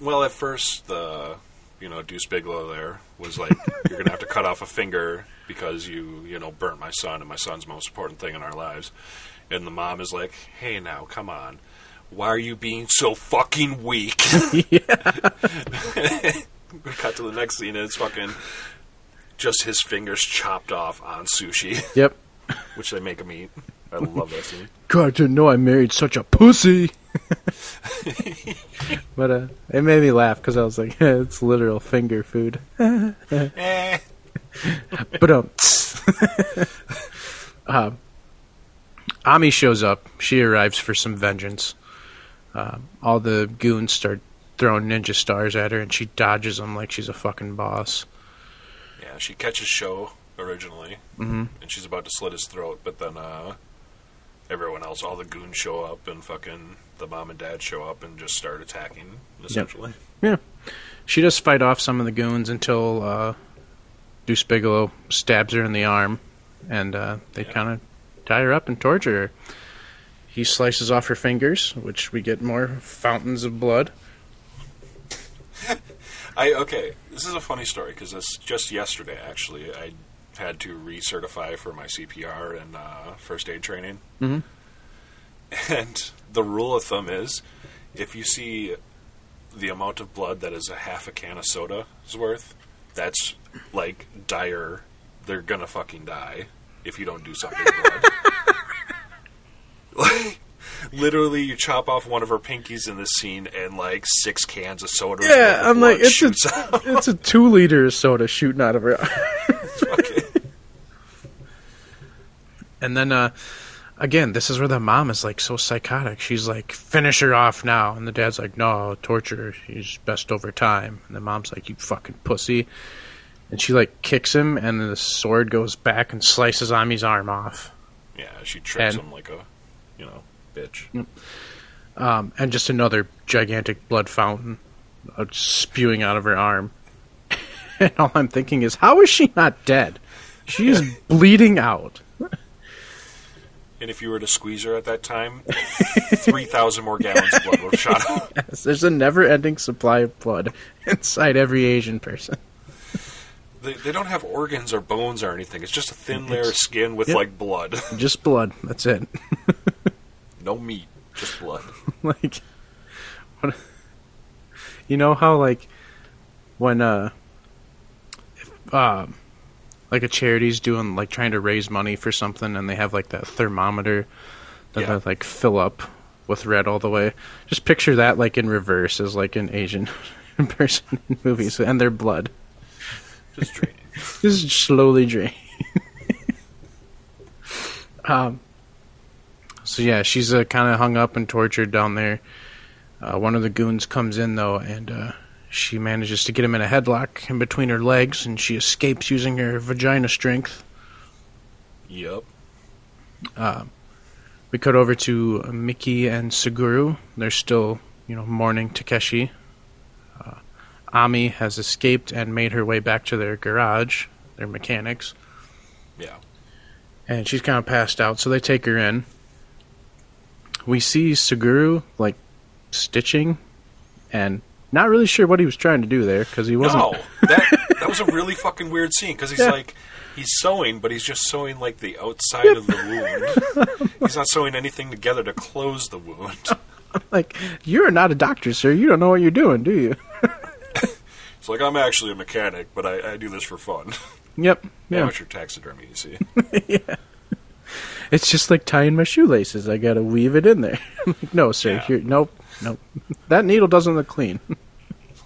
S2: Well, at first, the you know Deuce Bigalow there was like, "You're gonna have to cut off a finger because you you know burnt my son, and my son's most important thing in our lives." And the mom is like, "Hey, now, come on." Why are you being so fucking weak? we cut to the next scene, and it's fucking just his fingers chopped off on sushi,
S3: Yep.
S2: which they make him eat. I love that scene.
S3: God, I didn't know I married such a pussy. but uh, it made me laugh because I was like, it's literal finger food.
S2: Eh.
S3: But um, uh, Ami shows up. She arrives for some vengeance. Uh, all the goons start throwing ninja stars at her, and she dodges them like she's a fucking boss.
S2: Yeah, she catches Sho originally,
S3: Mhm.
S2: and she's about to slit his throat, but then uh, everyone else, all the goons show up, and fucking the mom and dad show up and just start attacking, essentially. Yeah.
S3: She does fight off some of the goons until uh, Deuce Bigalow stabs her in the arm, and uh, they
S2: Yeah.
S3: kind of tie her up and torture her. He slices off her fingers, which we get more fountains of blood.
S2: I okay. This is a funny story because this just yesterday actually I had to recertify for my CPR and uh, first aid training,
S3: Mhm.
S2: and the rule of thumb is if you see the amount of blood that is a half a can of soda is worth, that's like dire. They're gonna fucking die if you don't do something. blood. like, literally, you chop off one of her pinkies in this scene, and like six cans of soda.
S3: Yeah, I'm like, it's a,
S2: out.
S3: it's a two liter of soda shooting out of her. And then, uh, again, this is where the mom is like so psychotic. She's like, finish her off now. And the dad's like, no, torture her. She's best over time. And the mom's like, you fucking pussy. And she like kicks him, and the sword goes back and slices Ami's arm off.
S2: Yeah, she trips
S3: And-
S2: him like a, you know, bitch.
S3: Um, and just another gigantic blood fountain uh, spewing out of her arm. and all I'm thinking is, how is she not dead? She is bleeding out.
S2: and if you were to squeeze her at that time, three thousand more gallons of blood would have shot out.
S3: Yes, there's a never-ending supply of blood inside every Asian person.
S2: They, they don't have organs or bones or anything. It's just a thin layer of skin with
S3: yep.
S2: like blood,
S3: Just blood. That's it.
S2: No meat, just blood.
S3: like, what, you know how like when uh, if, um, like a charity's doing like trying to raise money for something, and they have like that thermometer that
S2: Yeah.
S3: they like fill up with red all the way. Just picture that like in reverse as like an Asian person in movies, and their blood
S2: Just draining.
S3: just slowly drain. um. So yeah, she's uh, kind of hung up and tortured down there. Uh, one of the goons comes in though, and uh, she manages to get him in a headlock in between her legs, and she escapes using her vagina strength.
S2: Yep.
S3: We cut over to Miki and Suguru. They're still, you know, mourning Takeshi. Uh, Ami has escaped and made her way back to their garage, their mechanics.
S2: Yeah.
S3: and she's kind of passed out, so they take her in. We see Suguru like stitching, and not really sure what he was trying to do there because he wasn't.
S2: No, that that was a really fucking weird scene because he's
S3: Yeah.
S2: like he's sewing, but he's just sewing like the outside of the wound. he's not sewing anything together to close the wound.
S3: Like you're not a doctor, sir. You don't know what you're doing, do you?
S2: It's like I'm actually a mechanic, but I, I do this for fun.
S3: Yep. Yeah.
S2: Amateur taxidermy, you see.
S3: It's just like tying my shoelaces. I gotta weave it in there. no, sir.
S2: Yeah.
S3: You're, nope. Nope. That needle doesn't look clean.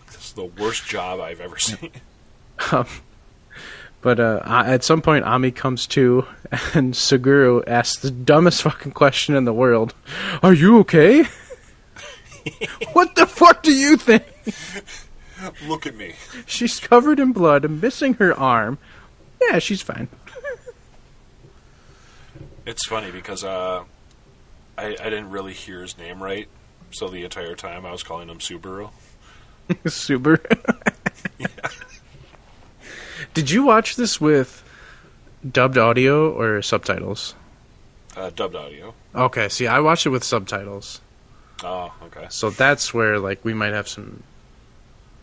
S2: This is the worst job I've ever seen.
S3: But uh, at some point, Ami comes to, and Suguru asks the dumbest fucking question in the world: "Are you okay?" what the fuck do you think?
S2: Look at me.
S3: She's covered in blood and missing her arm. Yeah, she's fine.
S2: It's funny because uh, I I didn't really hear his name right, so the entire time I was calling him Subaru.
S3: Super. Did you watch this with dubbed audio or subtitles?
S2: Uh, dubbed audio.
S3: Okay, see, I watched it with subtitles.
S2: Oh, okay.
S3: So that's where like we might have some.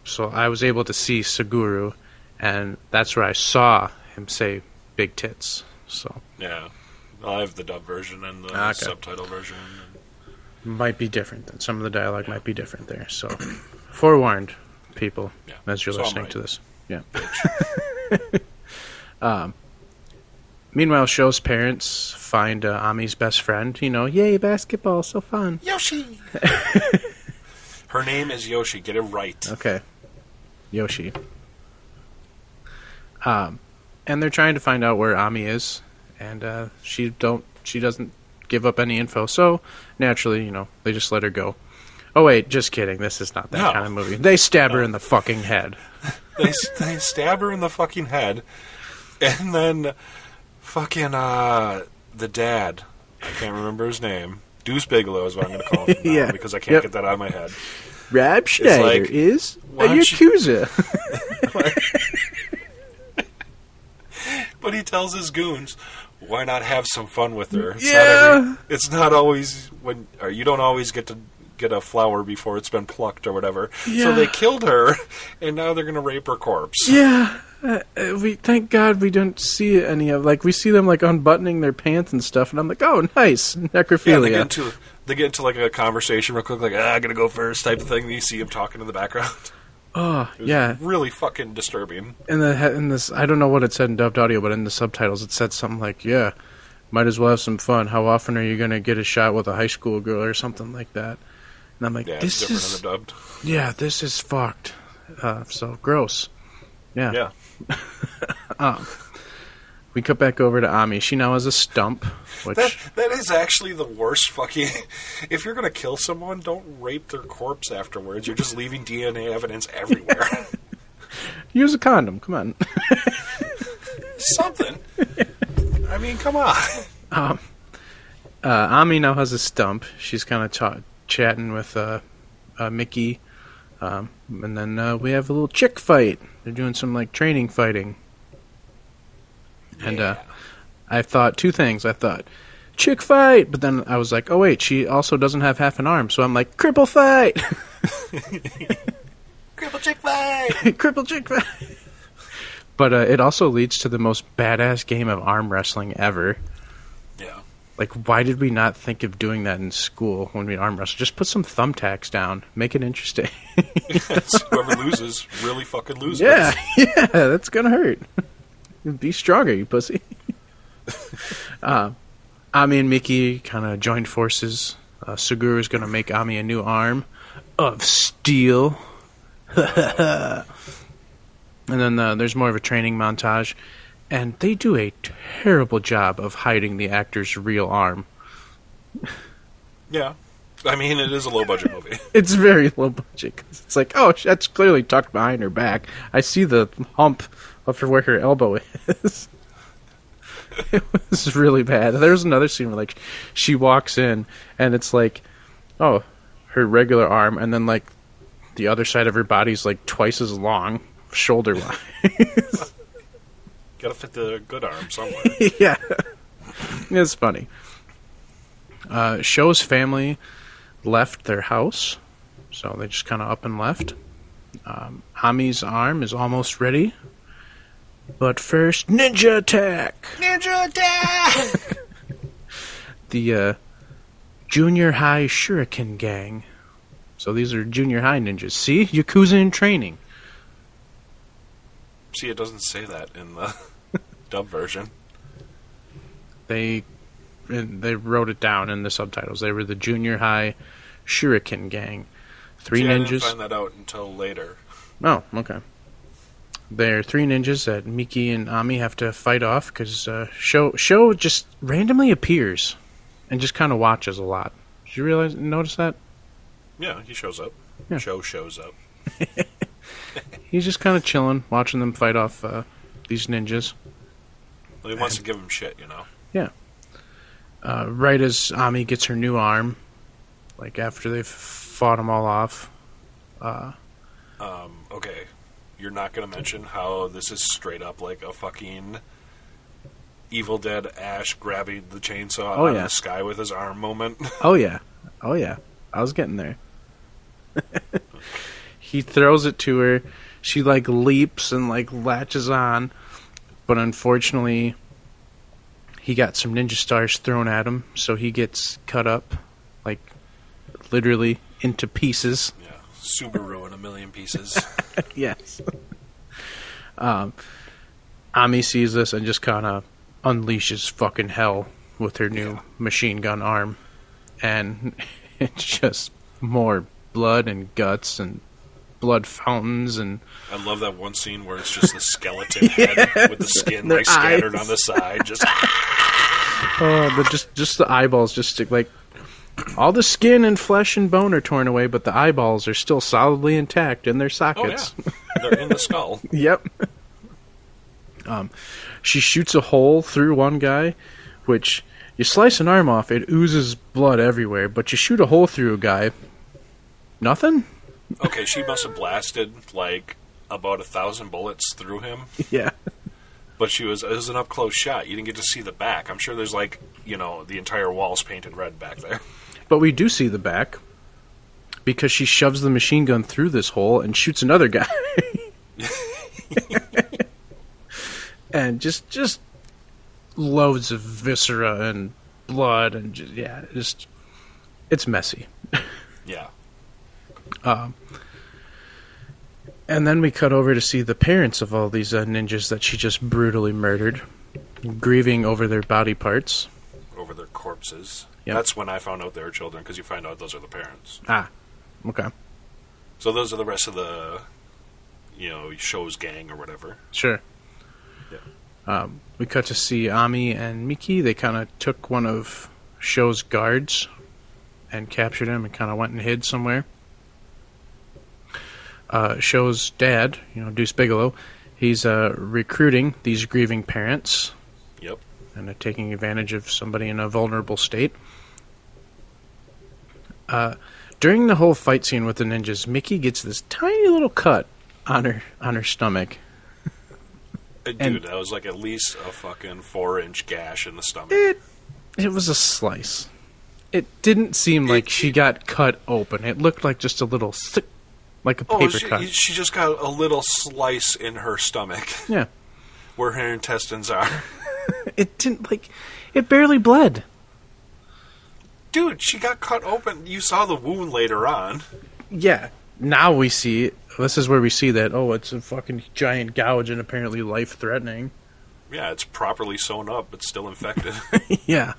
S3: So I was able to see Suguru, and that's where I saw him say "big tits." So
S2: Yeah. I have the dub version and the
S3: Okay.
S2: subtitle version.
S3: might be different. Some of the dialogue might be different there. So forewarned, people,
S2: Yeah.
S3: as you're
S2: So
S3: listening
S2: right.
S3: to this. Yeah. um. Meanwhile, Sho's parents find uh, Ami's best friend. You know, yay basketball, so fun.
S2: Yoshi! Her name is Yoshi. Get it right.
S3: Okay. Yoshi. Um, and they're trying to find out where Ami is, and uh, she don't she doesn't give up any info. So naturally, you know, they just let her go. Oh wait, just kidding. This is not that
S2: No.
S3: kind of movie. They stab her in the fucking head.
S2: they, they stab her in the fucking head, and then fucking uh, the dad. I can't remember his name. Deuce Bigalow is what I'm going to call him
S3: Yeah.
S2: because I can't
S3: Yep.
S2: get that out of my head.
S3: Rob Schneider
S2: like,
S3: is
S2: why
S3: a
S2: don't you-
S3: yakuza.
S2: But he tells his goons, "Why not have some fun with her? It's
S3: Yeah.
S2: not every, it's not always when or you don't always get to get a flower before it's been plucked or whatever."
S3: Yeah.
S2: So they killed her, and now they're going to rape her corpse.
S3: yeah. Uh, uh, we thank God we don't see any of like we see them like unbuttoning their pants and stuff, and I'm like, oh, nice
S2: Yeah,
S3: necrophilia.
S2: they get into they get into like a conversation real quick, like ah, "I gotta go first type of thing. And you see him talking in the background.
S3: oh,
S2: It was
S3: yeah.
S2: really fucking disturbing.
S3: in the in this I don't know what it said in dubbed audio, but in the subtitles it said something like, "Yeah, might as well have some fun. How often are you gonna get a shot with a high school girl or something like that?" And I'm like,
S2: Yeah,
S3: "This
S2: different
S3: is
S2: dubbed.
S3: yeah, this is fucked." Uh, so gross. Yeah.
S2: Yeah,
S3: We cut back over to Ami. She now has a stump, which
S2: that that is actually the worst fucking. If you're gonna kill someone, don't rape their corpse afterwards. You're just leaving DNA evidence everywhere.
S3: use a condom. Come on.
S2: Something. I mean, come on.
S3: uh, Ami now has a stump. She's kind of ta- chatting with uh, uh, Miki, um, and then uh, we have a little chick fight. They're doing some like training fighting, and uh, I thought two things. I thought, chick fight. But then I was like, oh wait, she also doesn't have half an arm, so I'm like, cripple fight,
S2: Cripple chick fight.
S3: cripple chick fight. But uh, it also leads to the most badass game of arm wrestling ever.
S2: Yeah.
S3: Like, why did we not think of doing that in school when we arm wrestle? Just put some thumbtacks down, make it interesting.
S2: Whoever loses really fucking loses.
S3: yeah, yeah, that's gonna hurt. Be stronger, you pussy. uh, Ami and Miki kind of joined forces. Uh, Suguru is gonna make Ami a new arm of steel. and then uh, there's more of a training montage, and they do a terrible job of hiding the actor's real arm.
S2: Yeah. I mean, it is a low budget movie.
S3: It's very low budget. 'cause it's like, oh, that's clearly tucked behind her back. I see the hump of her where her elbow is. it was really bad. There's another scene where like she walks in and it's like, oh, her regular arm, and then like the other side of her body's like twice as long, shoulder wise.
S2: Gotta fit the good arm somewhere.
S3: yeah, it's funny. Uh, Sho's family left their house, so they just kind of up and left. Um, Ami's arm is almost ready, but first, ninja attack!
S2: Ninja attack!
S3: The uh, junior high shuriken gang. So these are junior high ninjas. See, yakuza in training.
S2: See, it doesn't say that in the dub version.
S3: They and they wrote it down in the subtitles. They were the junior high shuriken gang. Three
S2: See, I didn't find that out until later.
S3: Oh, okay. They're three ninjas that Miki and Ami have to fight off because uh, Sho Sho just randomly appears and just kind of watches a lot. Did you realize notice that?
S2: Yeah, he shows up.
S3: Yeah.
S2: Sho shows up.
S3: He's just kind of chilling, watching them fight off uh, these ninjas.
S2: Well, he wants to give him shit, you know. Yeah.
S3: Uh, right as Ami gets her new arm, like after they've fought them all off. Uh,
S2: Um, okay, you're not going to mention how this is straight up like a fucking Evil Dead Ash grabbing the chainsaw
S3: Oh,
S2: out
S3: yeah.
S2: of the sky with his arm moment.
S3: oh yeah, oh yeah, I was getting there. he throws it to her. She like leaps and like latches on, but unfortunately, he got some ninja stars thrown at him, so he gets cut up, like literally into pieces.
S2: yeah, Subaru in a million pieces.
S3: yes. um, Ami sees this and just kind of unleashes fucking hell with her new
S2: Yeah.
S3: machine gun arm, and it's just more blood and guts and blood fountains and
S2: I love that one scene where it's just the skeleton head with the skin like scattered on the side. Just
S3: oh, the just just the eyeballs just stick like all the skin and flesh and bone are torn away, but the eyeballs are still solidly intact in their sockets.
S2: oh yeah, they're in the skull.
S3: Yep. Um, she shoots a hole through one guy, which you slice an arm off, it oozes blood everywhere. But you shoot a hole through a guy, nothing.
S2: Okay, she must have blasted like about a thousand bullets through him.
S3: Yeah.
S2: But she was it was an up close shot. You didn't get to see the back. I'm sure there's like you know the entire wall's painted red back there.
S3: But we do see the back because she shoves the machine gun through this hole and shoots another guy. and just just loads of viscera and blood and just, yeah, just it's messy.
S2: Yeah,
S3: And then we cut over to see the parents of all these uh, ninjas that she just brutally murdered, grieving over their body parts.
S2: over their corpses.
S3: Yep.
S2: That's when I found out they were children because you find out those are the parents.
S3: Ah, okay,
S2: So those are the rest of the you know Sho's gang or whatever.
S3: sure.
S2: Yeah.
S3: Um, we cut to see Ami and Miki. They kind of took one of Sho's guards and captured him and kind of went and hid somewhere. Uh, Sho's dad, you know, Deuce Bigalow, he's uh, recruiting these grieving parents
S2: Yep.
S3: and taking advantage of somebody in a vulnerable state. Uh, during the whole fight scene with the ninjas, Miki gets this tiny little cut on her on her stomach.
S2: Uh, Dude,
S3: And-
S2: that was like at least a fucking four inch gash in the stomach.
S3: It it was a slice. It didn't seem like she got cut open. It looked like just a little sick, like a
S2: Oh,
S3: paper
S2: she,
S3: cut.
S2: she just got a little slice in her stomach
S3: Yeah,
S2: where her intestines are.
S3: it didn't like. It barely bled.
S2: Dude, she got cut open. You saw the wound later on.
S3: Yeah. Now we see. This is where we see that. Oh, it's a fucking giant gouge and apparently life threatening.
S2: Yeah, it's properly sewn up, but still infected.
S3: yeah.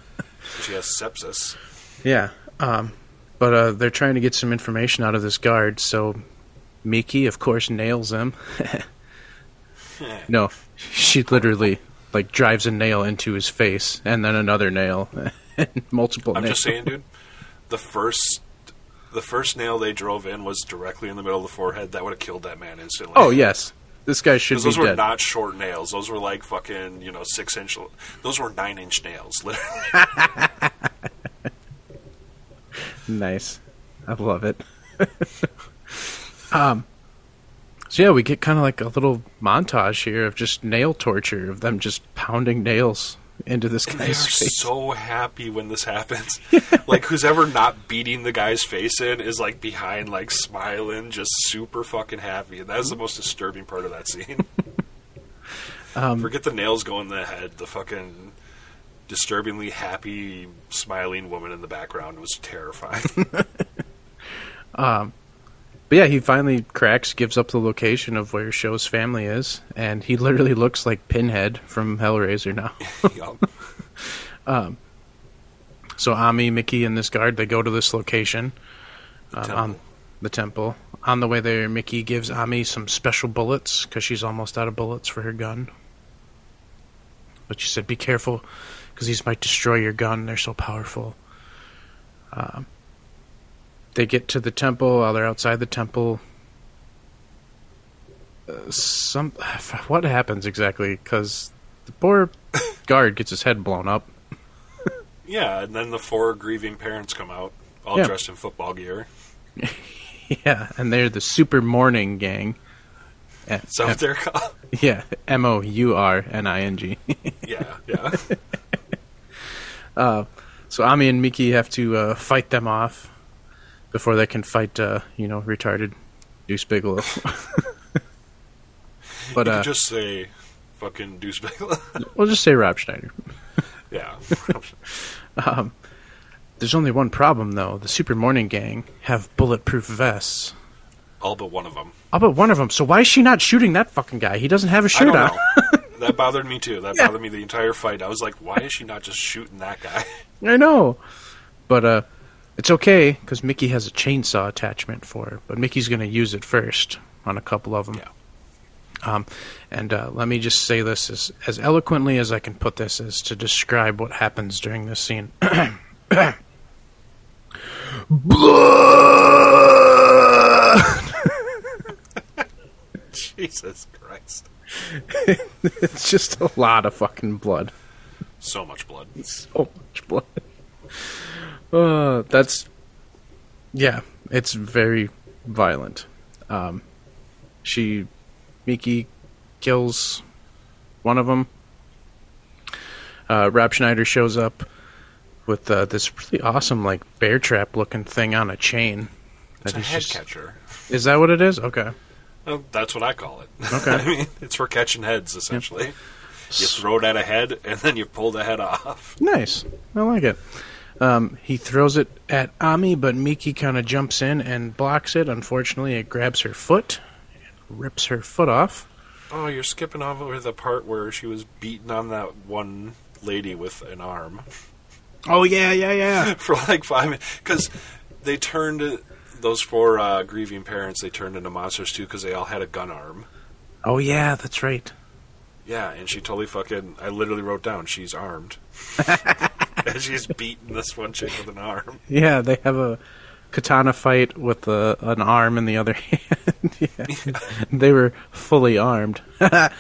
S2: she has sepsis.
S3: Yeah. Um, but uh, they're trying to get some information out of this guard, so Miki, of course, nails him. no, she literally like drives a nail into his face, and then another nail, and multiple
S2: I'm
S3: nails.
S2: just saying, dude. The first, the first nail they drove in was directly in the middle of the forehead. That would have killed that man instantly.
S3: Oh yes, this guy should be
S2: those were
S3: dead.
S2: not short nails. Those were like fucking, you know, six inch. Those were nine inch nails. Literally.
S3: Nice. I love it. um so yeah, we get kind of like a little montage here of just nail torture of them just pounding nails into this
S2: They are
S3: guy's face.
S2: so happy when this happens. like who's ever not beating the guy's face in is like behind, like smiling, just super fucking happy. And that's the most disturbing part of that scene.
S3: Um,
S2: Forget the nails going in the head. The fucking disturbingly happy, smiling woman in the background was terrifying.
S3: But yeah, he finally cracks, gives up the location of where Sho's family is, and he literally looks like Pinhead from Hellraiser now.
S2: Yup.
S3: so Ami, Miki, and this guard they go to this location um,
S2: temple.
S3: on the temple. On the way there, Miki gives Ami some special bullets because she's almost out of bullets for her gun. But she said, "Be careful, because these might destroy your gun. They're so powerful." Um, they get to the temple. While they're outside the temple, uh, some what happens exactly? Because the poor guard gets his head blown up.
S2: Yeah, and then the four grieving parents come out, all
S3: Yeah.
S2: dressed in football gear.
S3: Yeah, and they're the Super Mourning Gang.
S2: Is that they're called?
S3: Yeah, M O U R N I N G.
S2: yeah, yeah.
S3: So Ami and Miki have to uh, fight them off before they can fight, uh, you know, retarded Deuce Bigalow. but
S2: you
S3: uh,
S2: just say fucking Deuce Bigalow.
S3: we'll just say Rob Schneider.
S2: yeah.
S3: Um, there's only one problem, though. The Super Mourning Gang have bulletproof vests.
S2: All but one of them.
S3: All but one of them. So why is she not shooting that fucking guy? He doesn't have a shirt
S2: don't
S3: on.
S2: know. that bothered me too. That
S3: Yeah.
S2: bothered me the entire fight. I was like, why is she not just shooting that guy?
S3: I know. But uh it's okay because Miki has a chainsaw attachment for her. But Miki's going to use it first on a couple of them.
S2: Yeah.
S3: Um, and uh, let me just say this as, as eloquently as I can put this is to describe what happens during this scene. Blood!
S2: Jesus Christ.
S3: it's just a lot of fucking blood.
S2: So much blood.
S3: So much blood. Uh, that's yeah, it's very violent. Um, she, Miki, kills one of them. Uh, Rob Schneider shows up with uh, this really awesome, like bear trap looking thing on a chain.
S2: It's a head
S3: just-
S2: catcher.
S3: Is that what it is? Okay.
S2: Well, that's what I call it.
S3: Okay.
S2: I mean, it's for catching heads, essentially. You throw it at a head, and then you pull the head off.
S3: Nice. I like it. Um, he throws it at Ami, but Miki kind of jumps in and blocks it. Unfortunately, it grabs her foot, and rips her foot off.
S2: Oh, you're skipping over the part where she was beating on that one lady with an arm
S3: Oh yeah, yeah, yeah.
S2: for like five minutes. Because they turned those four uh, grieving parents. They turned into monsters too because they all had a gun arm.
S3: Oh yeah, that's right.
S2: Yeah, and she totally fucking. I literally wrote down she's armed. she's beating this one chick with an arm.
S3: Yeah, they have a katana fight with a, an arm in the other hand. yeah. They were fully armed.
S2: Yeah,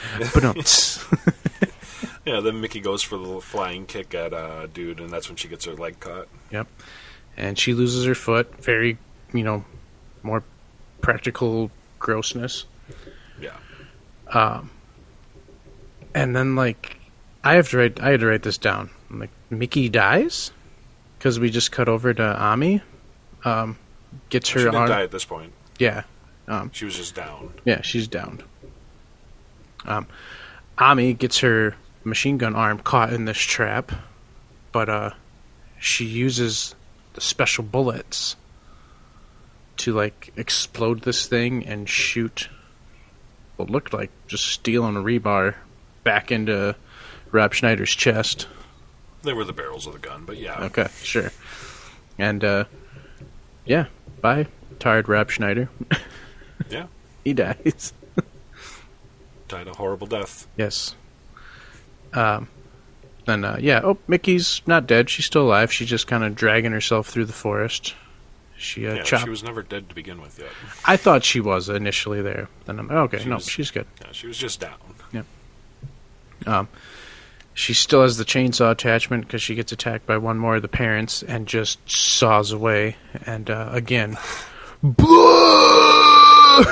S2: then Miki goes for the flying kick at uh, dude, and that's when she gets her leg cut.
S3: yep. And she loses her foot. Very, you know, more practical grossness.
S2: Yeah.
S3: Um, and then like I have to write I had to write this down like Miki dies because we just cut over to Ami. Um, gets
S2: She
S3: her
S2: didn't
S3: arm.
S2: die at this point.
S3: Yeah, um,
S2: She was just down.
S3: yeah, she's downed. Um, Ami gets her machine gun arm caught in this trap, but uh, she uses the special bullets to like explode this thing and shoot what looked like just steel and rebar back into Rob Schneider's chest.
S2: They were the barrels of the gun, but yeah.
S3: Okay, sure. And uh, yeah, bye, tired Rob Schneider.
S2: Yeah.
S3: he dies.
S2: Died a horrible death.
S3: Yes. Um, then, uh, yeah, oh, Miki's not dead. She's still alive. She's just kind of dragging herself through the forest. She, uh,
S2: Yeah,
S3: chopped.
S2: she was never dead to begin with yet.
S3: I thought she was initially there. Then I'm, okay,
S2: She
S3: no,
S2: was-
S3: she's good.
S2: Yeah, she was just down. Yeah.
S3: Um, she still has the chainsaw attachment because she gets attacked by one more of the parents and just saws away. And, uh, again, blood!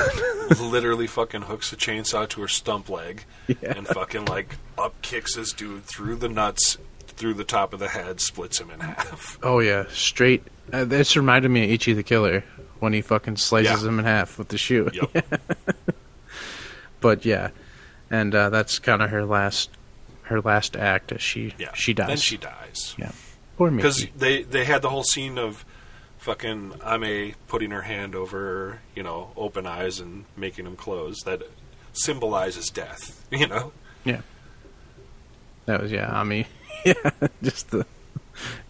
S2: Literally fucking hooks the chainsaw to her stump leg
S3: Yeah.
S2: and fucking like up kicks this dude through the nuts, through the top of the head, splits him in half.
S3: Oh, yeah, straight. Uh, this reminded me of Ichi the Killer when he fucking slices
S2: Yeah.
S3: him in half with the shoe.
S2: Yep.
S3: but yeah, and uh, that's kind of her last her last act as she
S2: Yeah.
S3: she dies.
S2: Then she dies. Yeah.
S3: Poor
S2: me.
S3: Because
S2: they they had the whole scene of fucking Ami putting her hand over you know open eyes and making them close that symbolizes death. You know. Yeah.
S3: That was yeah. I mean, yeah, just the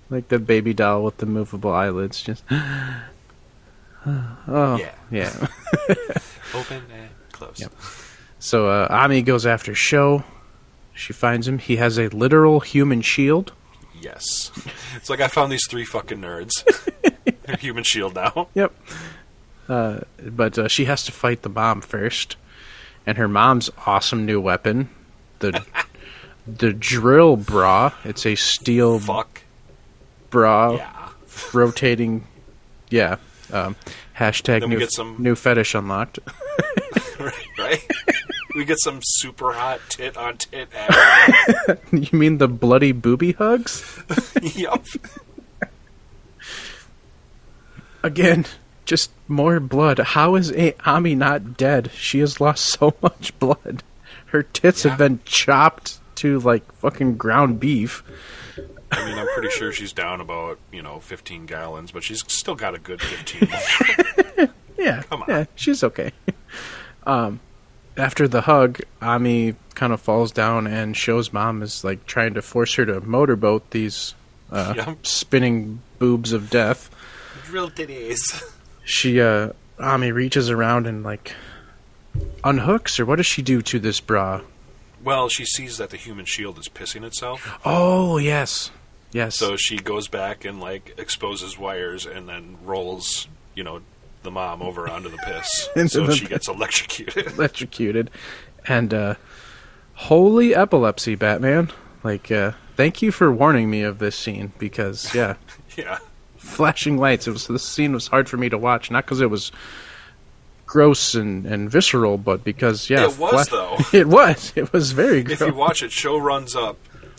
S3: like the baby doll with the movable eyelids. Just oh
S2: Yeah.
S3: yeah.
S2: Open and close.
S3: Yep. So uh, Ami goes after Sho. She finds him. He has a literal human shield.
S2: Yes. It's like I found these three fucking nerds. They're human shield now.
S3: Yep. Uh, but uh, she has to fight the mom first, and her mom's awesome new weapon, the the drill bra. It's a steel
S2: Fuck.
S3: bra,
S2: Yeah.
S3: rotating. Yeah. Um, hashtag
S2: Then we
S3: new,
S2: get some-
S3: new fetish unlocked.
S2: right? We get some super hot tit on tit action.
S3: you mean the bloody booby hugs?
S2: yep.
S3: Again, just more blood. How is A- Ami not dead? She has lost so much blood. Her tits
S2: Yeah.
S3: have been chopped to like fucking ground beef.
S2: I mean, I'm pretty sure she's down about, you know, 15 gallons, but she's still got a good 15.
S3: Yeah,
S2: Come on.
S3: yeah, she's okay. um, after the hug, Ami kind of falls down and Sho's mom is like trying to force her to motorboat these uh,
S2: Yeah.
S3: spinning boobs of death.
S2: Drill titties.
S3: She uh, Ami reaches around and like unhooks, or what does she do to this bra?
S2: Well, she sees that the human shield is pissing itself,
S3: Oh yes, yes.
S2: so she goes back and, like, exposes wires and then rolls, you know, the mom over onto the piss. So
S3: the
S2: she gets electrocuted.
S3: electrocuted, and uh, holy epilepsy, Batman! Like, uh, thank you for warning me of this scene because yeah.
S2: yeah.
S3: flashing lights. It was this scene was hard for me to watch, not because it was gross and, and visceral, but because yeah,
S2: It was, though.
S3: It was. It was very
S2: If you watch it, Sho runs up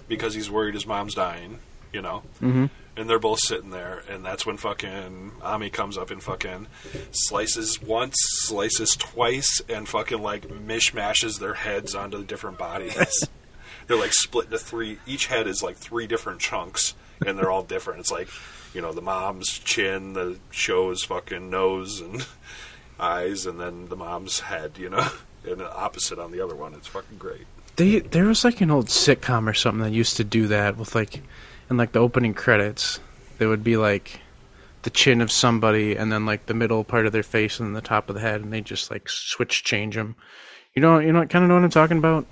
S2: because he's worried his mom's dying, you know? Mm-hmm. And they're both sitting there, and that's when fucking Ami comes up and fucking slices once, slices twice, and fucking like mishmashes their heads onto the different bodies. they're like split into three. Each head is like three different chunks, and they're all different. It's like, you know, the mom's chin, the Sho's fucking nose and eyes, and then the mom's head, you know? And the opposite on the other one. It's fucking great.
S3: They there was like an old sitcom or something that used to do that with like in like the opening credits. There would be like the chin of somebody and then like the middle part of their face and then the top of the head and they just like switch change them. You know, you know, kind of know what I'm talking about.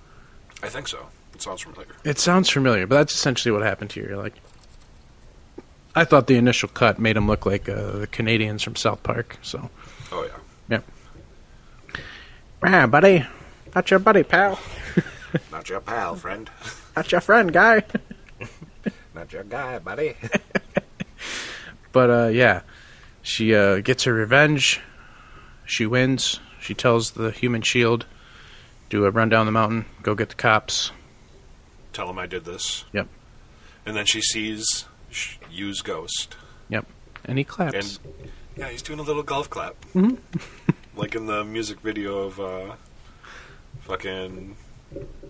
S2: I think so. It sounds familiar.
S3: It sounds familiar, but that's essentially what happened here. Like, I thought the initial cut made him look like uh, the Canadians from South Park. So,
S2: Oh yeah.
S3: yeah. Ah, buddy, not your buddy, pal.
S2: Not your pal, friend.
S3: not your friend, guy.
S2: Not your guy, buddy.
S3: But uh, yeah, she uh, gets her revenge. She wins. She tells the human shield, "Do a run down the mountain. Go get the cops."
S2: Tell them I did this.
S3: Yep.
S2: And then she sees Yu's ghost.
S3: Yep. And he claps.
S2: And yeah, he's doing a little golf clap.
S3: Mm-hmm.
S2: like in the music video of uh, fucking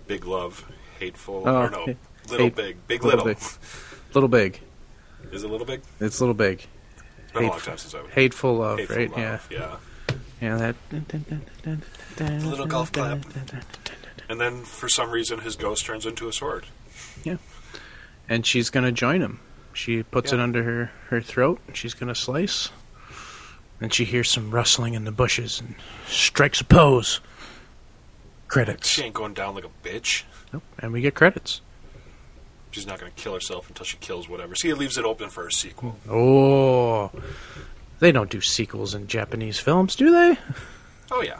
S2: Big Love, Hateful,
S3: Oh,
S2: or no,
S3: hate-
S2: Little
S3: hate-
S2: Big, Big
S3: Little
S2: Little.
S3: Big. little big.
S2: Is it Little Big?
S3: It's little big.
S2: It's been a long
S3: Hateful-
S2: time since I've
S3: Hateful love,
S2: Hateful
S3: right?
S2: Love, yeah.
S3: Yeah. Yeah, that.
S2: little golf clap. And then for some reason his ghost turns into a sword.
S3: Yeah. And she's gonna join him. She puts it under her, her throat. and She's gonna slice. And she hears some rustling in the bushes and strikes a pose. Credits.
S2: She ain't going down like a bitch.
S3: Nope. And we get credits.
S2: She's not going to kill herself until she kills whatever. See, it leaves it open for a sequel.
S3: Oh. They don't do sequels in Japanese films, do they?
S2: Oh yeah,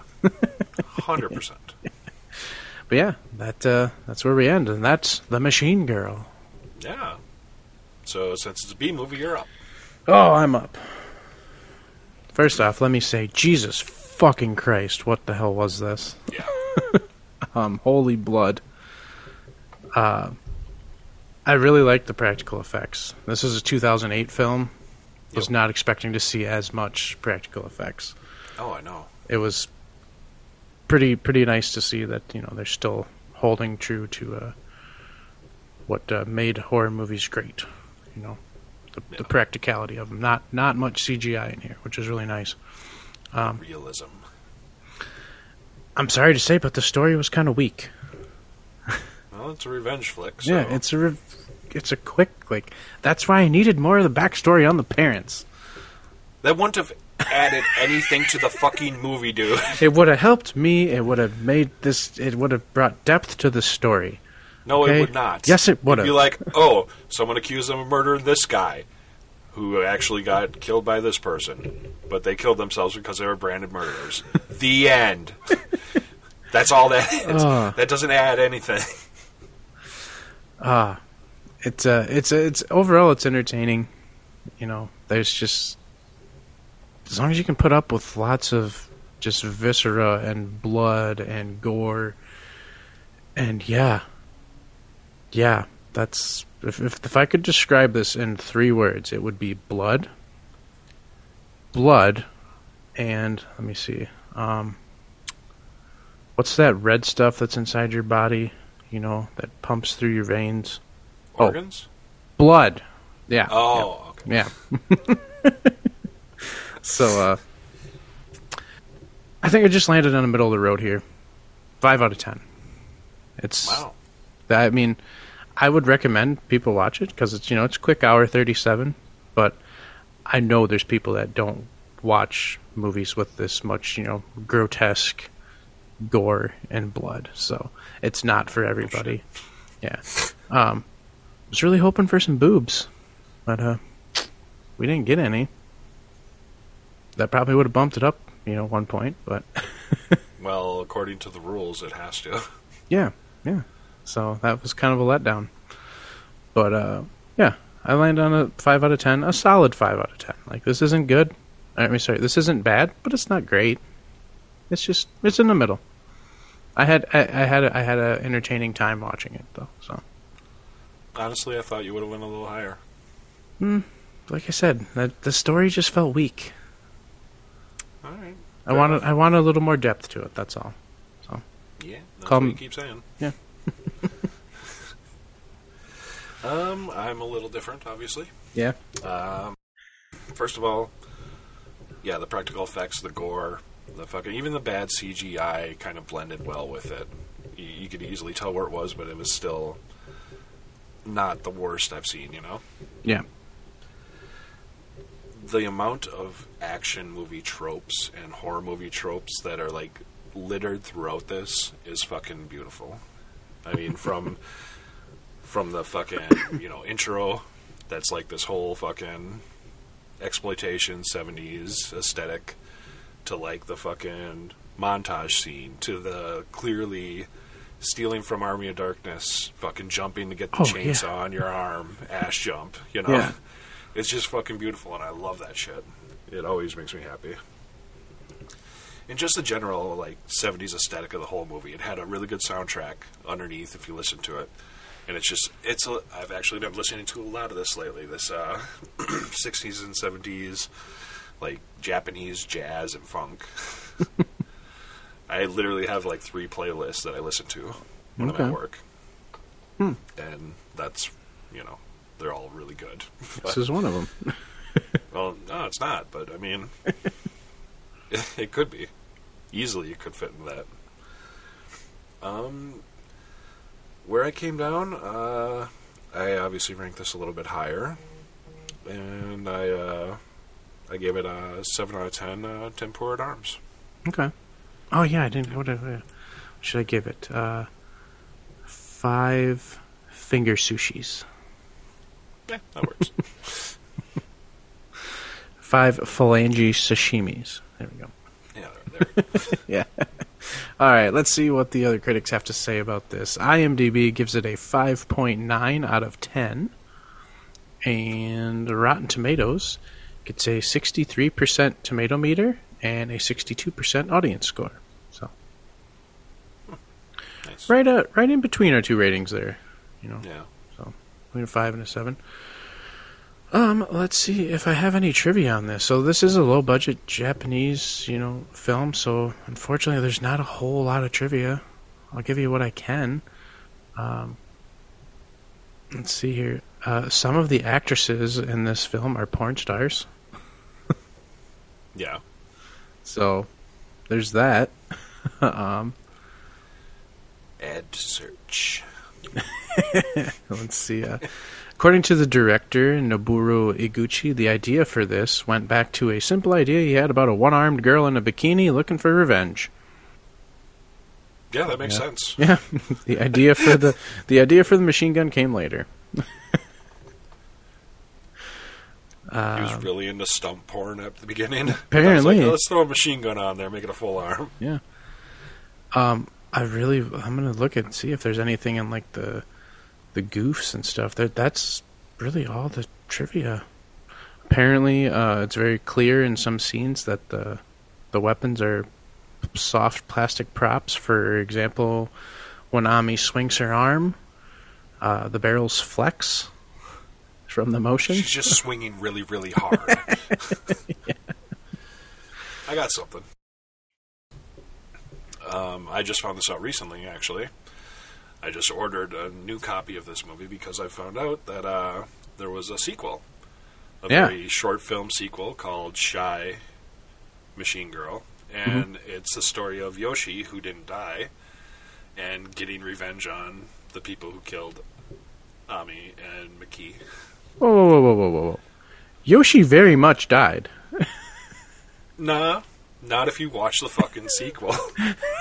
S2: hundred percent.
S3: But yeah, that uh, that's where we end, and that's the Machine Girl.
S2: Yeah. So since it's a B movie, you're up.
S3: Oh, I'm up. First off, let me say, Jesus fucking Christ, what the hell was this?
S2: Yeah.
S3: Um, holy blood. Uh, I really like the practical effects. This is a 2008 film. Was not expecting to see as much practical effects.
S2: Oh, I know.
S3: It was pretty pretty nice to see that you know they're still holding true to uh, what uh, made horror movies great. You know, the,
S2: Yeah.
S3: the practicality of them. Not not much CGI in here, which is really nice. Um,
S2: Realism.
S3: I'm sorry to say, but the story was kind of weak.
S2: Well, it's a revenge flick. So.
S3: Yeah, it's a rev- it's a quick like. That's why I needed more of the backstory on the parents.
S2: that wouldn't have added anything to the fucking movie, dude.
S3: It would have helped me. It would have made this. It would have brought depth to the story.
S2: No,
S3: Okay.
S2: it would not.
S3: Yes, it would
S2: It'd Be like, oh, someone accused them of murdering this guy, who actually got killed by this person, but they killed themselves because they were branded murderers. the end. That's all that is.
S3: Ah.
S2: that doesn't add anything.
S3: Ah, it's uh, it's it's overall it's entertaining. You know, there's just as long as you can put up with lots of just viscera and blood and gore, and yeah, yeah, that's if if, if I could describe this in three words, it would be blood, blood, and let me see, um, what's that red stuff that's inside your body? You know, that pumps through your veins. Oh.
S2: Organs?
S3: Blood. Yeah.
S2: Oh, okay.
S3: Yeah. so, uh, I think I just landed on the middle of the road here. Five out of ten. It's.
S2: Wow.
S3: I mean, I would recommend people watch it because it's you know it's quick hour thirty seven, but I know there's people that don't watch movies with this much you know grotesque gore and blood, so it's not for everybody. yeah, um, was really hoping for some boobs, but uh, we didn't get any. That probably would have bumped it up, you know, one point, but
S2: Well, according to the rules, it has to.
S3: Yeah, yeah. So that was kind of a letdown. But uh yeah, I landed on a five out of ten, a solid five out of ten. Like this isn't good. I mean, sorry, this isn't bad, but it's not great. It's just it's in the middle. I had I, I had a, I had an entertaining time watching it though. So
S2: Honestly, I thought you would have went a little higher.
S3: like I said, that the story just felt weak.
S2: All right.
S3: I
S2: Fair
S3: wanted
S2: enough.
S3: I wanted a little more depth to it. That's all.
S2: So yeah, that's
S3: Call
S2: what
S3: me-
S2: you keep saying.
S3: Yeah.
S2: um, I'm a little different, obviously.
S3: Yeah.
S2: Um, first of all, yeah, the practical effects, the gore, the fucking even the bad CGI kind of blended well with it. You, you could easily tell where it was, but it was still not the worst I've seen. You know,
S3: Yeah.
S2: the amount of action movie tropes and horror movie tropes that are like littered throughout this is fucking beautiful. I mean, from from the fucking you know intro, that's like this whole fucking exploitation '70s aesthetic, to like the fucking montage scene, to the clearly stealing from Army of Darkness, fucking jumping to get the
S3: Oh,
S2: chainsaw
S3: yeah.
S2: on your arm, ass jump, you know.
S3: Yeah.
S2: It's just fucking beautiful, and I love that shit. It always makes me happy. And just the general like '70s aesthetic of the whole movie. It had a really good soundtrack underneath if you listen to it. and it's just it's. A, I've actually been listening to a lot of this lately. This uh, 60s and 70s, like Japanese jazz and funk. I literally have like three playlists that I listen to when I'm at work,
S3: Hmm.
S2: and that's you know they're all really good.
S3: This is one of them.
S2: Well, no, it's not. But I mean, it, it could be easily. It could fit in that. Um, where I came down, uh, I obviously ranked this a little bit higher, and I uh, I gave it a seven out of ten. Uh, Temporid arms.
S3: Okay. Oh yeah, I didn't. What, uh, what should I give it? Uh, five finger sushis.
S2: Yeah, that works.
S3: Five phalange sashimis. There we go.
S2: yeah, there. there.
S3: yeah. All right, let's see what the other critics have to say about this. IMDb gives it a 5.9 out of 10. And Rotten Tomatoes gets a 63% tomato meter and a 62% audience score. So,
S2: Nice.
S3: right uh, right in between our two ratings there, you know.
S2: Yeah.
S3: So, between a five and a seven. Um, let's see if I have any trivia on this. So this is a low budget Japanese, you know, film, so unfortunately there's not a whole lot of trivia. I'll give you what I can. Um, let's see here. Uh, some of the actresses in this film are porn stars.
S2: Yeah.
S3: So there's that. um,
S2: Ad search.
S3: Let's see. Uh, according to the director, Noboru Iguchi, the idea for this went back to a simple idea he had about a one armed girl in a bikini looking for revenge.
S2: Yeah, that makes
S3: Yeah.
S2: sense.
S3: Yeah, the idea for the the idea for the machine gun came later.
S2: He was
S3: Um,
S2: really into stump porn at the beginning.
S3: Apparently.
S2: Like, "Oh, let's throw a machine gun on there, make it a full arm. Yeah.
S3: Um, I really, I'm gonna look and see if there's anything in like the, the goofs and stuff. That that's really all the trivia. Apparently, uh, it's very clear in some scenes that the, the weapons are soft plastic props. For example, when Ami swings her arm, uh, the barrels flex from the motion.
S2: She's just swinging really, really hard. I got something. Um, I just found this out recently, actually. I just ordered a new copy of this movie because I found out that uh, there was a sequel. A
S3: Yeah.
S2: very short film sequel called Shy Machine Girl. And it's the story of Yoshi, who didn't die, and getting revenge on the people who killed Ami and Miki.
S3: Whoa, whoa, whoa, whoa, whoa, whoa! Yoshi very much died.
S2: Nah, not if you watch the fucking sequel.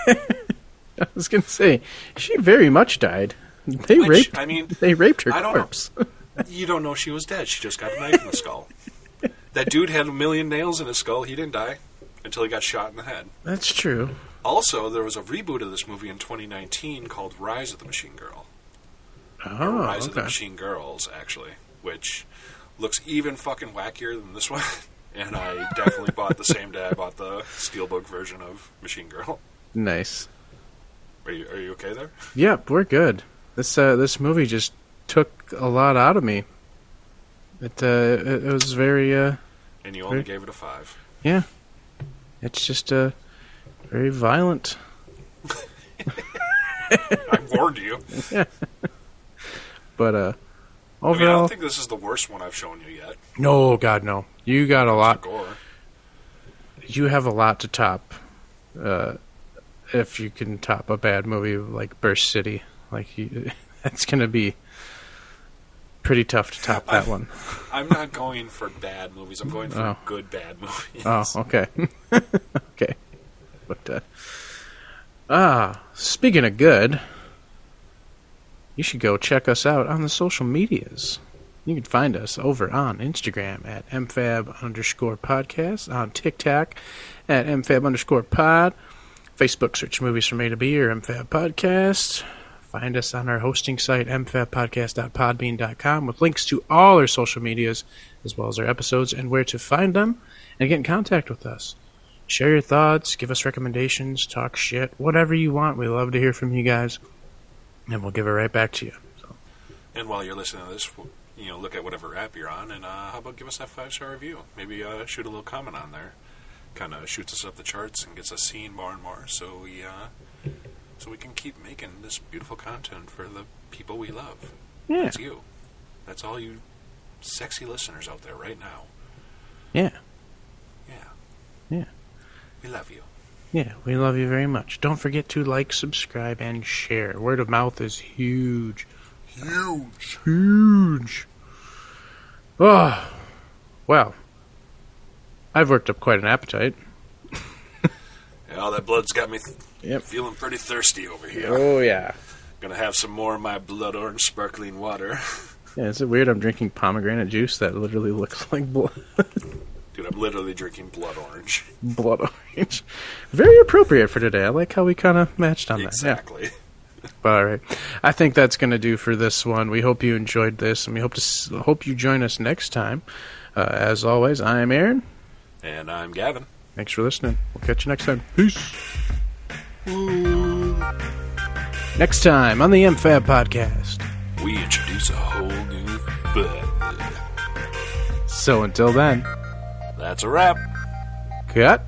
S3: I was gonna say she very much died. They
S2: Which,
S3: raped.
S2: I mean,
S3: they raped her
S2: I don't know.
S3: corpse.
S2: you don't know she was dead. She just got a knife in the skull. That dude had a million nails in his skull. He didn't die until he got shot in the head.
S3: That's true.
S2: Also, there was a reboot of this movie in 2019 called Rise of the Machine Girl. Or
S3: Oh,
S2: Rise of the. Machine Girls, actually, which looks even fucking wackier than this one. And I definitely bought the same day I bought the Steelbook version of Machine Girl.
S3: Nice.
S2: Are you, are you okay there?
S3: Yep, we're good. This uh, this movie just took a lot out of me. It uh, it, it was very uh,
S2: And you only
S3: Right.
S2: gave it a five.
S3: yeah. It's just uh, very violent.
S2: I warned you.
S3: But uh,
S2: I mean, I don't think this is the worst one I've shown you yet.
S3: no, God, no. You got a lot.
S2: Gore.
S3: You have a lot to top. Uh, if you can top a bad movie like Burst City, like you, that's gonna be pretty tough to top that one.
S2: I'm not going for bad movies. I'm going for
S3: Oh.
S2: good bad movies.
S3: Oh, okay. okay. But uh Ah, speaking of good, you should go check us out on the social medias. You can find us over on Instagram at mfab underscore podcast, on TikTok at mfab underscore pod, Facebook search movies from A to B or mfab podcast. Find us on our hosting site, mfabpodcast.podbean.com, with links to all our social medias, as well as our episodes and where to find them, and get in contact with us. Share your thoughts, give us recommendations, talk shit, whatever you want. We love to hear from you guys, and we'll give it right back to you. So,
S2: And while you're listening to this, you know, look at whatever app you're on, and uh, how about give us that five star review? Maybe uh, shoot a little comment on there. Kind of shoots us up the charts and gets us seen more and more, so we uh, so we can keep making this beautiful content for the people we love.
S3: Yeah.
S2: That's you. That's all you sexy listeners out there right now.
S3: Yeah.
S2: Yeah.
S3: Yeah.
S2: We love you.
S3: Yeah, we love you very much. Don't forget to like, subscribe, and share. Word of mouth is huge.
S2: Huge.
S3: Huge. Oh, well. I've worked up quite an appetite.
S2: Yeah, all that blood's got me th-
S3: Yep.
S2: feeling pretty thirsty over here.
S3: Oh, yeah.
S2: Gonna have some more of my blood orange sparkling water.
S3: Yeah, is it weird I'm drinking pomegranate juice that literally looks like blood,
S2: Dude, I'm literally drinking blood orange.
S3: blood orange? Very appropriate for today. I like how we kind of matched on that. Yeah.
S2: Exactly.
S3: All right. I think that's going to do for this one. We hope you enjoyed this, and we hope to s- hope you join us next time. Uh, as always, I am Aaron.
S2: And I'm Gavin.
S3: Thanks for listening. We'll catch you next time. Peace. Next time on the MFAB podcast.
S2: We introduce a whole new bud.
S3: So until then,
S2: That's a wrap.
S3: cut.